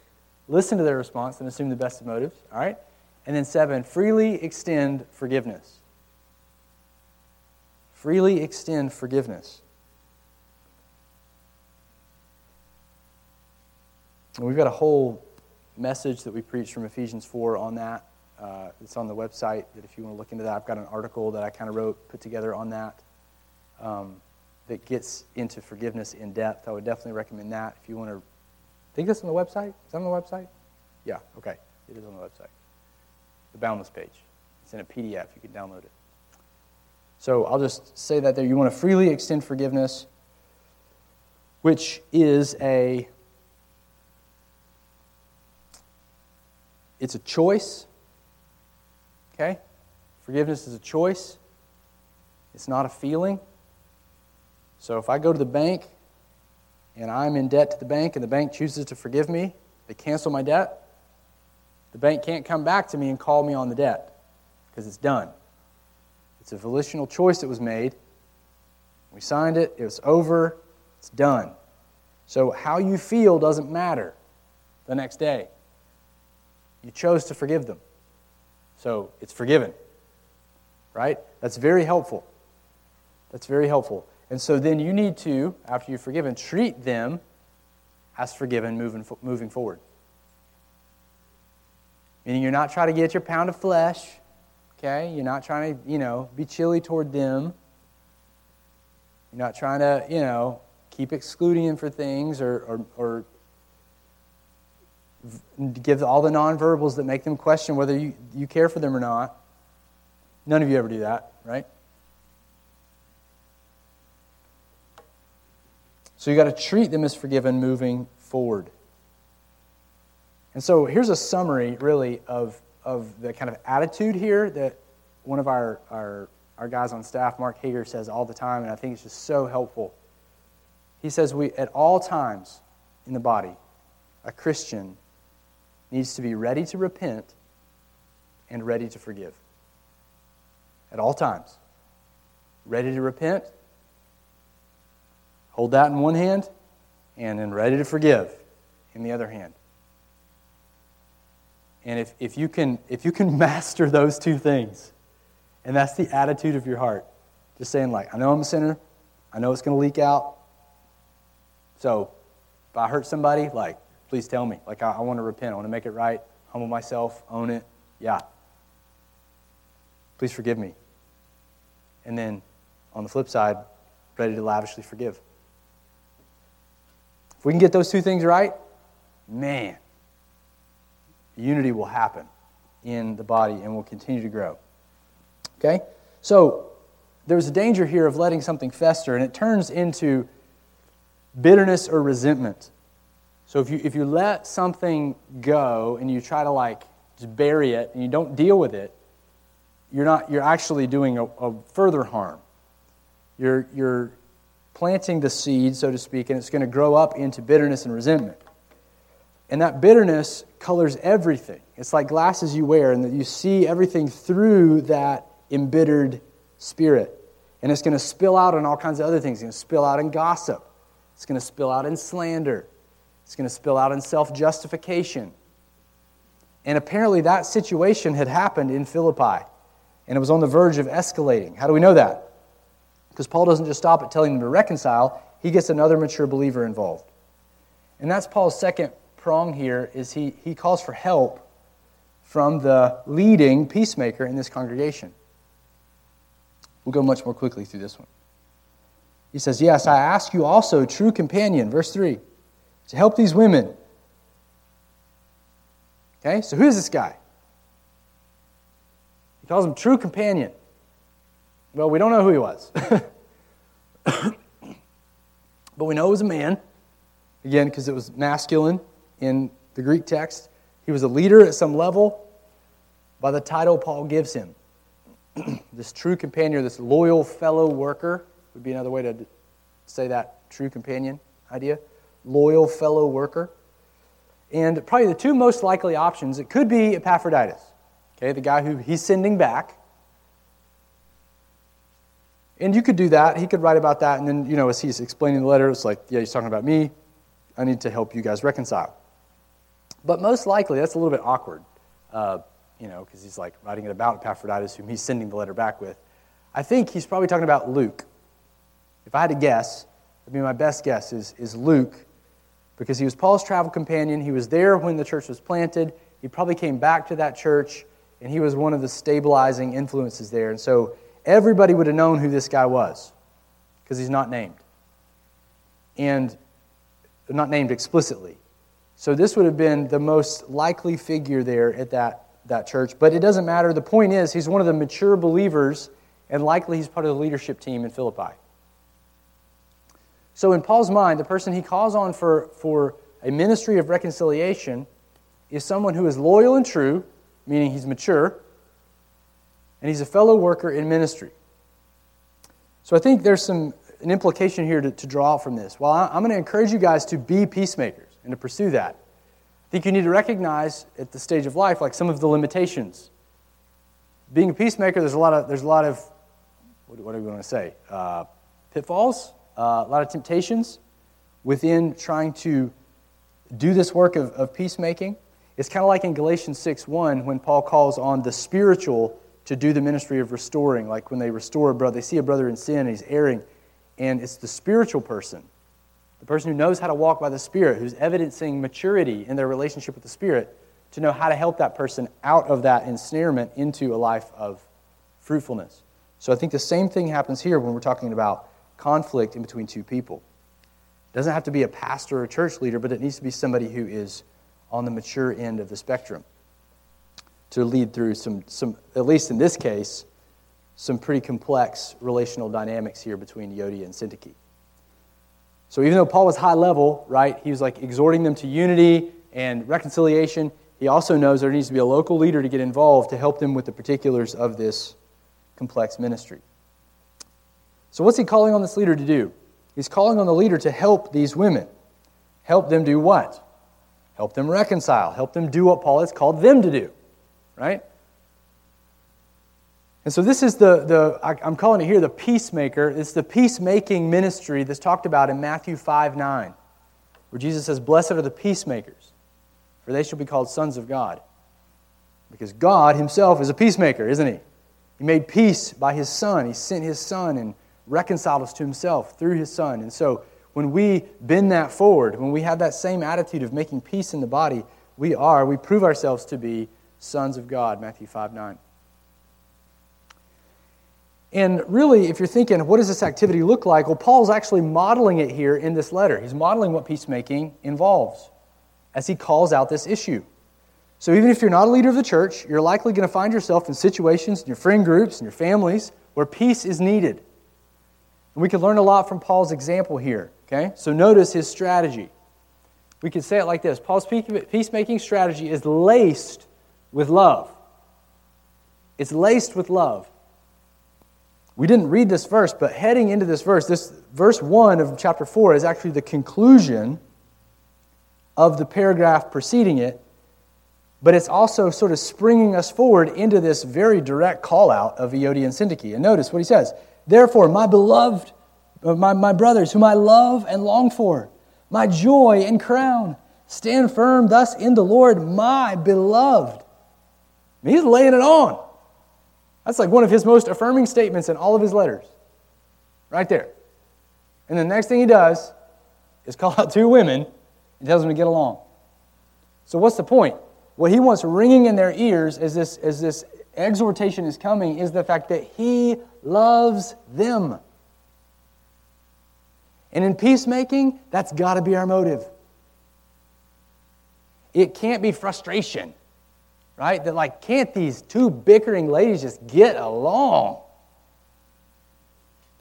A: listen to their response and assume the best of motives. All right? And then seven, freely extend forgiveness. Freely extend forgiveness. And we've got a whole message that we preached from Ephesians 4 on that. Uh, it's on the website that if you want to look into that, I've got an article that I kind of wrote, put together on that, um, that gets into forgiveness in depth. I would definitely recommend that if you want to. Think that's on the website? Is that on the website? Yeah, okay. It is on the website. The Boundless page. It's in a PDF. You can download it. So I'll just say that there. You want to freely extend forgiveness, which is a. It's a choice Okay? Forgiveness is a choice, it's not a feeling. So if I go to the bank and I'm in debt to the bank and the bank chooses to forgive me, they cancel my debt, the bank can't come back to me and call me on the debt because it's done. It's a volitional choice that was made. We signed it, it was over, it's done. So how you feel doesn't matter the next day. You chose to forgive them. So it's forgiven. Right? That's very helpful. That's very helpful. And so then you need to, after you've forgiven, treat them as forgiven moving, moving forward. Meaning you're not trying to get your pound of flesh, okay? You're not trying to, you know, be chilly toward them. You're not trying to, you know, keep excluding them for things or, or, or give all the nonverbals that make them question whether you, you care for them or not. None of you ever do that, right? So you got to treat them as forgiven moving forward. And so here's a summary, really, of, of the kind of attitude here that one of our, our, our guys on staff, Mark Hager, says all the time, and I think it's just so helpful. He says, we, at all times in the body, a Christian needs to be ready to repent and ready to forgive. At all times. Ready to repent, hold that in one hand, and then ready to forgive in the other hand. And if, if, you can, if you can master those two things, and that's the attitude of your heart, just saying, like, I know I'm a sinner, I know it's going to leak out. So if I hurt somebody, like, please tell me. Like, I, I want to repent. I want to make it right, humble myself, own it. Yeah. Please forgive me. And then on the flip side, ready to lavishly forgive. If we can get those two things right, man, unity will happen in the body and will continue to grow. Okay? So, there's a danger here of letting something fester, and it turns into bitterness or resentment. So if you, if you let something go and you try to like just bury it and you don't deal with it, you're, not, you're actually doing a, a further harm. You're, you're planting the seed, so to speak, and it's going to grow up into bitterness and resentment. And that bitterness colors everything. It's like glasses you wear, and that you see everything through that embittered spirit. And it's going to spill out on all kinds of other things. It's going to spill out in gossip. It's going to spill out in slander. It's going to spill out in self justification. And apparently, that situation had happened in Philippi, and it was on the verge of escalating. How do we know that? Because Paul doesn't just stop at telling them to reconcile, he gets another mature believer involved. And that's Paul's second prong here is he, he calls for help from the leading peacemaker in this congregation. We'll go much more quickly through this one. He says, Yes, I ask you also, true companion, verse 3 to help these women. Okay, so who is this guy? He calls him true companion. Well, we don't know who he was. but we know he was a man, again, because it was masculine in the Greek text. He was a leader at some level by the title Paul gives him. this true companion, this loyal fellow worker, would be another way to say that true companion idea. Loyal fellow worker. And probably the two most likely options, it could be Epaphroditus, okay, the guy who he's sending back. And you could do that. He could write about that. And then, you know, as he's explaining the letter, it's like, yeah, he's talking about me. I need to help you guys reconcile. But most likely, that's a little bit awkward, uh, you know, because he's like writing it about Epaphroditus, whom he's sending the letter back with. I think he's probably talking about Luke. If I had to guess, I mean, my best guess is, is Luke, because he was Paul's travel companion. He was there when the church was planted. He probably came back to that church, and he was one of the stabilizing influences there. And so everybody would have known who this guy was, because he's not named. And not named explicitly. So this would have been the most likely figure there at that, that church. But it doesn't matter. The point is, he's one of the mature believers, and likely he's part of the leadership team in Philippi. So, in Paul's mind, the person he calls on for, for a ministry of reconciliation is someone who is loyal and true, meaning he's mature, and he's a fellow worker in ministry. So, I think there's some an implication here to, to draw from this. Well, I'm going to encourage you guys to be peacemakers and to pursue that. I think you need to recognize at the stage of life, like some of the limitations. Being a peacemaker, there's a lot of, there's a lot of what, do we going to say? Uh, pitfalls, uh, a lot of temptations within trying to do this work of, of peacemaking. It's kind of like in Galatians 6 1 when Paul calls on the spiritual to do the ministry of restoring. Like when they restore a brother, they see a brother in sin and he's erring, and it's the spiritual person, the person who knows how to walk by the Spirit, who's evidencing maturity in their relationship with the Spirit, to know how to help that person out of that ensnarement into a life of fruitfulness. So I think the same thing happens here when we're talking about conflict in between two people. It doesn't have to be a pastor or a church leader, but it needs to be somebody who is on the mature end of the spectrum to lead through some, some at least in this case, some pretty complex relational dynamics here between Euodia and Syntyche. So even though Paul was high level, right, he was like exhorting them to unity and reconciliation, he also knows there needs to be a local leader to get involved to help them with the particulars of this complex ministry. So, what's he calling on this leader to do? He's calling on the leader to help these women. Help them do what? Help them reconcile. Help them do what Paul has called them to do, right? And so this is the, the I'm calling it here the peacemaker. It's the peacemaking ministry that's talked about in Matthew 5 9, where Jesus says, Blessed are the peacemakers, for they shall be called sons of God. Because God himself is a peacemaker, isn't he? He made peace by his Son. He sent his Son and reconciled us to himself through his Son. And so when we bend that forward, when we have that same attitude of making peace in the body, we are, we prove ourselves to be sons of God, Matthew 5 9. And really, if you're thinking, what does this activity look like? Well, Paul's actually modeling it here in this letter. He's modeling what peacemaking involves as he calls out this issue. So, even if you're not a leader of the church, you're likely going to find yourself in situations in your friend groups and your families where peace is needed. And we can learn a lot from Paul's example here. Okay? So, notice his strategy. We could say it like this Paul's peacemaking strategy is laced with love. It's laced with love. We didn't read this verse, but heading into this verse, this verse 1 of chapter 4 is actually the conclusion of the paragraph preceding it, but it's also sort of springing us forward into this very direct call out of Euodia and. And notice what he says Therefore, my beloved, uh, my, my brothers, whom I love and long for, my joy and crown, stand firm thus in the Lord, my beloved. I mean, he's laying it on. That's like one of his most affirming statements in all of his letters. Right there. And the next thing he does is call out two women and tells them to get along. So, what's the point? What he wants ringing in their ears as this, as this exhortation is coming is the fact that he loves them. And in peacemaking, that's got to be our motive. It can't be frustration right? That, like, can't these two bickering ladies just get along?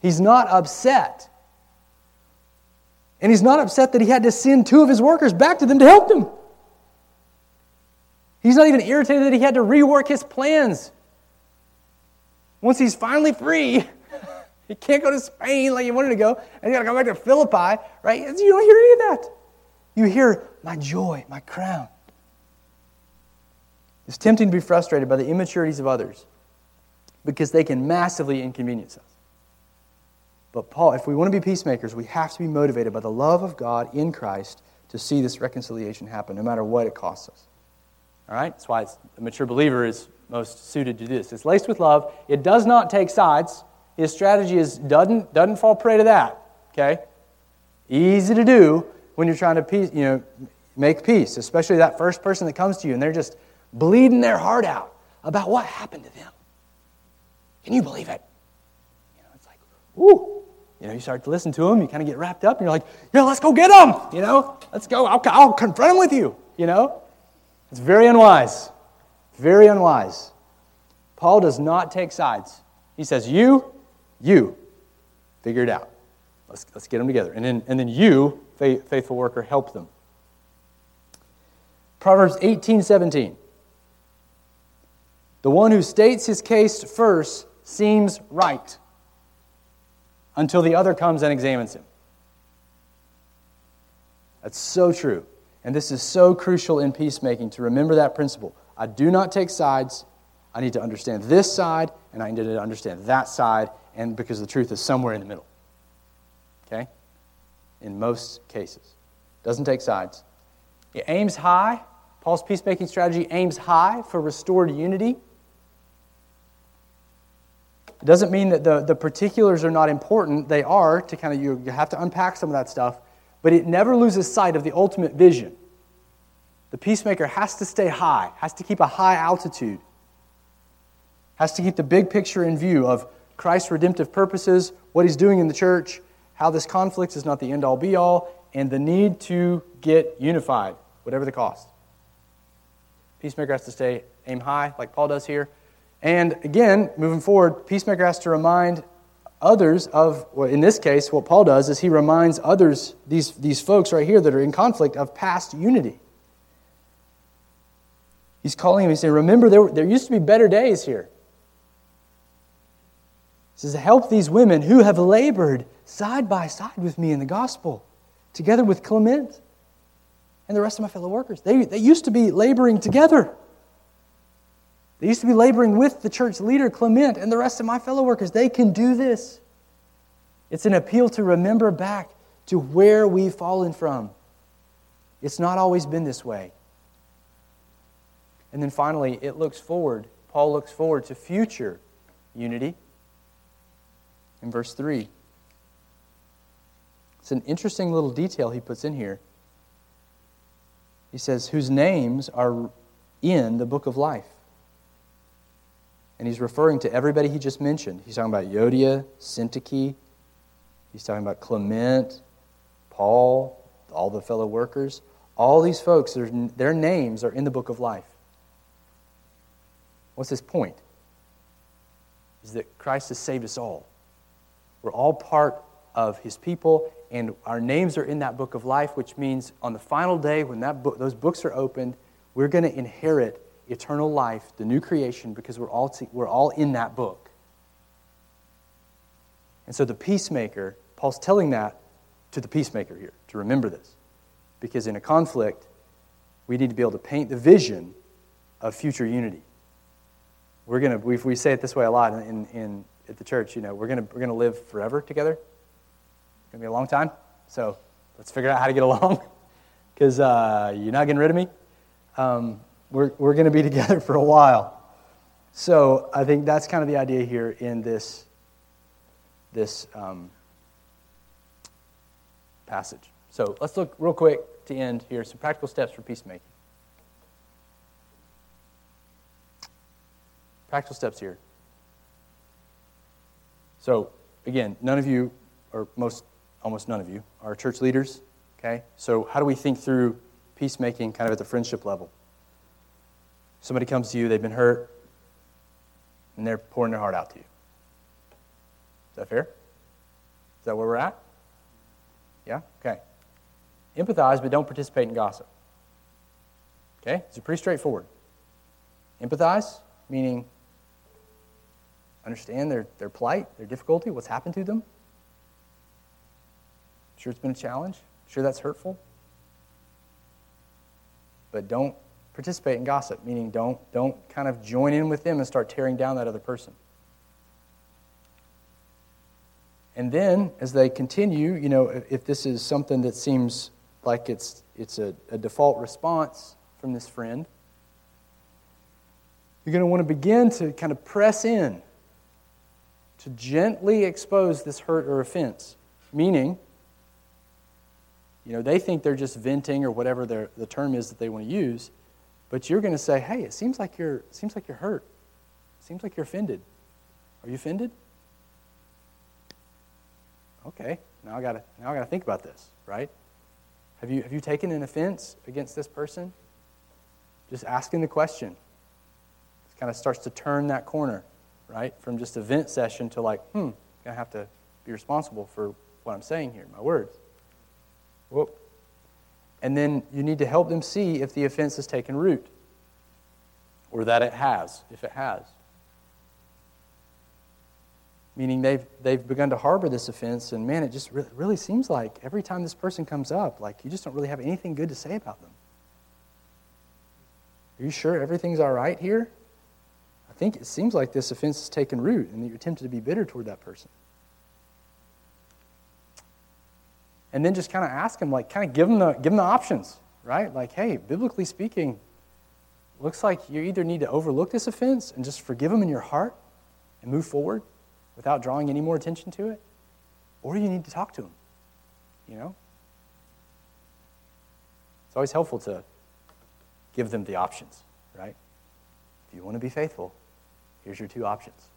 A: He's not upset. And he's not upset that he had to send two of his workers back to them to help them. He's not even irritated that he had to rework his plans. Once he's finally free, he can't go to Spain like he wanted to go, and he's got to come back to Philippi, right? You don't hear any of that. You hear my joy, my crown. It's tempting to be frustrated by the immaturities of others because they can massively inconvenience us. But Paul, if we want to be peacemakers, we have to be motivated by the love of God in Christ to see this reconciliation happen, no matter what it costs us. All right? That's why a mature believer is most suited to do this. It's laced with love. It does not take sides. His strategy is doesn't, doesn't fall prey to that. Okay? Easy to do when you're trying to peace, you know, make peace, especially that first person that comes to you and they're just bleeding their heart out about what happened to them. Can you believe it? You know, it's like, ooh. You know, you start to listen to them, you kind of get wrapped up, and you're like, yeah, let's go get them. You know, let's go. I'll, I'll confront them with you. You know, it's very unwise. Very unwise. Paul does not take sides. He says, you, you, figure it out. Let's, let's get them together. And then, and then you, faithful worker, help them. Proverbs 18 17. The one who states his case first seems right until the other comes and examines him. That's so true. And this is so crucial in peacemaking to remember that principle. I do not take sides. I need to understand this side, and I need to understand that side, and because the truth is somewhere in the middle. Okay? In most cases. Doesn't take sides. It aims high. Paul's peacemaking strategy aims high for restored unity. It doesn't mean that the, the particulars are not important. They are to kind of, you, you have to unpack some of that stuff, but it never loses sight of the ultimate vision. The peacemaker has to stay high, has to keep a high altitude, has to keep the big picture in view of Christ's redemptive purposes, what he's doing in the church, how this conflict is not the end all be all, and the need to get unified, whatever the cost. Peacemaker has to stay aim high, like Paul does here, and again, moving forward, Peacemaker has to remind others of, well, in this case, what Paul does is he reminds others, these, these folks right here that are in conflict, of past unity. He's calling them, he's saying, Remember, there, there used to be better days here. He says, Help these women who have labored side by side with me in the gospel, together with Clement and the rest of my fellow workers. They, they used to be laboring together. They used to be laboring with the church leader, Clement, and the rest of my fellow workers. They can do this. It's an appeal to remember back to where we've fallen from. It's not always been this way. And then finally, it looks forward. Paul looks forward to future unity. In verse 3, it's an interesting little detail he puts in here. He says, Whose names are in the book of life. And he's referring to everybody he just mentioned. He's talking about Euodia, Syntyche. He's talking about Clement, Paul, all the fellow workers. All these folks, their names are in the book of life. What's his point? Is that Christ has saved us all. We're all part of his people, and our names are in that book of life, which means on the final day, when that book, those books are opened, we're going to inherit eternal life, the new creation, because we're all, we're all in that book. And so the peacemaker, Paul's telling that to the peacemaker here, to remember this. Because in a conflict, we need to be able to paint the vision of future unity. We're going to, we, say it this way a lot in, in, at the church, you know, we're to, we're to live forever together. It's going to be a long time. So let's figure out how to get along because uh, you're not getting rid of me. Um, we're, we're going to be together for a while. So I think that's kind of the idea here in this, this um, passage. So let's look real quick to end here some practical steps for peacemaking. Practical steps here. So again, none of you, or most, almost none of you, are church leaders. Okay. So how do we think through peacemaking, kind of at the friendship level? Somebody comes to you, they've been hurt, and they're pouring their heart out to you. Is that fair? Is that where we're at? Yeah? Okay. Empathize, but don't participate in gossip. Okay? It's pretty straightforward. Empathize, meaning understand their, their plight, their difficulty, what's happened to them. Sure, it's been a challenge. Sure, that's hurtful. But don't participate in gossip, meaning don't, don't kind of join in with them and start tearing down that other person. And then, as they continue, you know, if, this is something that seems like it's, it's a, a default response from this friend, you're going to want to begin to kind of press in to gently expose this hurt or offense. Meaning, you know, they think they're just venting or whatever the term is that they want to use, but you're going to say, hey, it seems like you're, seems like you're hurt. It seems like you're offended. Are you offended? Okay, now I gotta now I gotta think about this, right? Have you have you taken an offense against this person? Just asking the question. It kind of starts to turn that corner, right? From just a vent session to like, hmm, I have to be responsible for what I'm saying here, my words. Whoop. And then you need to help them see if the offense has taken root or that it has, if it has meaning they've, they've begun to harbor this offense, and man, it just really, really seems like every time this person comes up, like you just don't really have anything good to say about them. Are you sure everything's all right here? I think it seems like this offense has taken root, and that you're tempted to be bitter toward that person. And then just kind of ask them, like, kind of give them the, give them the options, right? Like, hey, biblically speaking, looks like you either need to overlook this offense and just forgive them in your heart and move forward, without drawing any more attention to it, or you need to talk to them. You know? It's always helpful to give them the options, right? If you want to be faithful, here's your two options.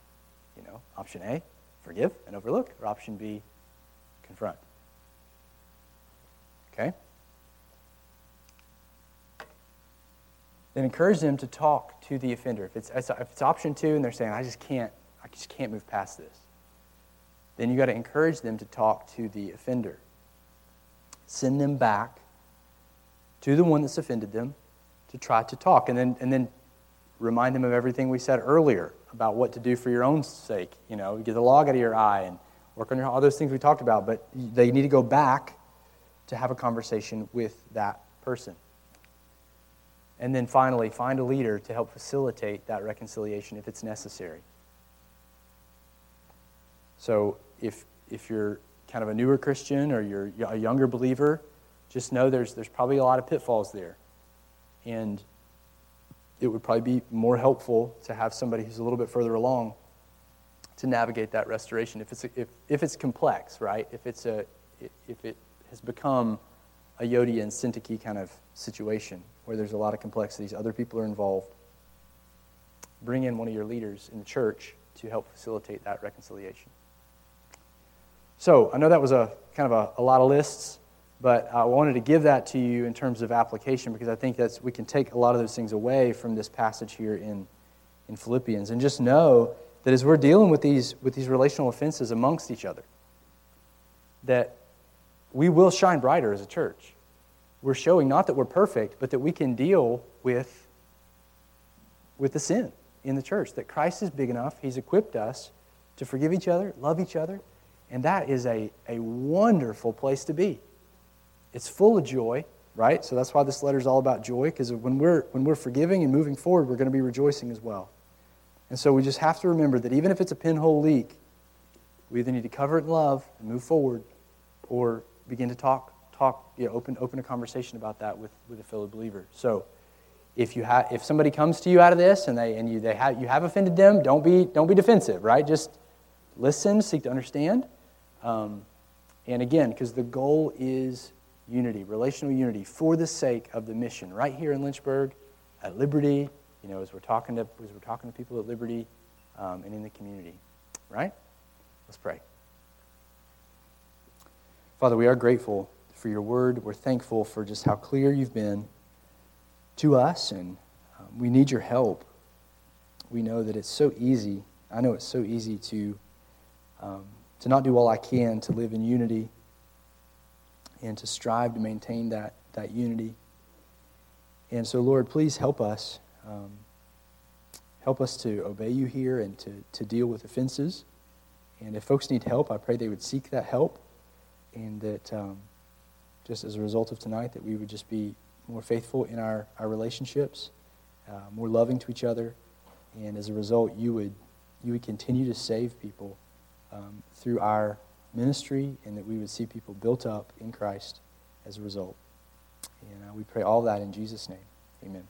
A: You know, option A, forgive and overlook, or option B, confront. Okay? Then encourage them to talk to the offender. If it's, if it's option two and they're saying, I just can't, I just can't move past this. Then you got to encourage them to talk to the offender. Send them back to the one that's offended them to try to talk. And then, and then remind them of everything we said earlier about what to do for your own sake. You know, get the log out of your eye and work on your, all those things we talked about. But they need to go back to have a conversation with that person. And then finally, find a leader to help facilitate that reconciliation if it's necessary. So if, if you're kind of a newer Christian or you're a younger believer, just know there's, there's probably a lot of pitfalls there. And it would probably be more helpful to have somebody who's a little bit further along to navigate that restoration if it's, if, if it's complex, right? If, it's a, if it has become a Euodia and Syntyche kind of situation where there's a lot of complexities, other people are involved. Bring in one of your leaders in the church to help facilitate that reconciliation. So I know that was a kind of a, a lot of lists, but I wanted to give that to you in terms of application because I think that's we can take a lot of those things away from this passage here in, in Philippians and just know that as we're dealing with these with these relational offenses amongst each other, that we will shine brighter as a church. We're showing not that we're perfect, but that we can deal with, with the sin in the church, that Christ is big enough, He's equipped us to forgive each other, love each other, and that is a, a wonderful place to be. It's full of joy, right? So that's why this letter is all about joy, because when we're, when we're forgiving and moving forward, we're going to be rejoicing as well. And so we just have to remember that even if it's a pinhole leak, we either need to cover it in love and move forward, or begin to talk, talk, you know, open, open a conversation about that with, with a fellow believer. So if you have, if somebody comes to you out of this and they and you they have you have offended them, don't be don't be defensive, right? Just listen, seek to understand, um, and again, because the goal is unity, relational unity, for the sake of the mission, right here in Lynchburg, at Liberty, you know, as we're talking to, as we're talking to people at Liberty um, and in the community, right? Let's pray. Father, we are grateful for your word. We're thankful for just how clear you've been to us, and um, we need your help. We know that it's so easy. I know it's so easy to um, to not do all I can to live in unity and to strive to maintain that, that unity. And so, Lord, please help us. Um, help us to obey you here and to, to deal with offenses. And if folks need help, I pray they would seek that help. And that um, just as a result of tonight, that we would just be more faithful in our, our relationships, uh, more loving to each other. And as a result, you would, you would continue to save people um, through our ministry and that we would see people built up in Christ as a result. And uh, we pray all that in Jesus' name. Amen.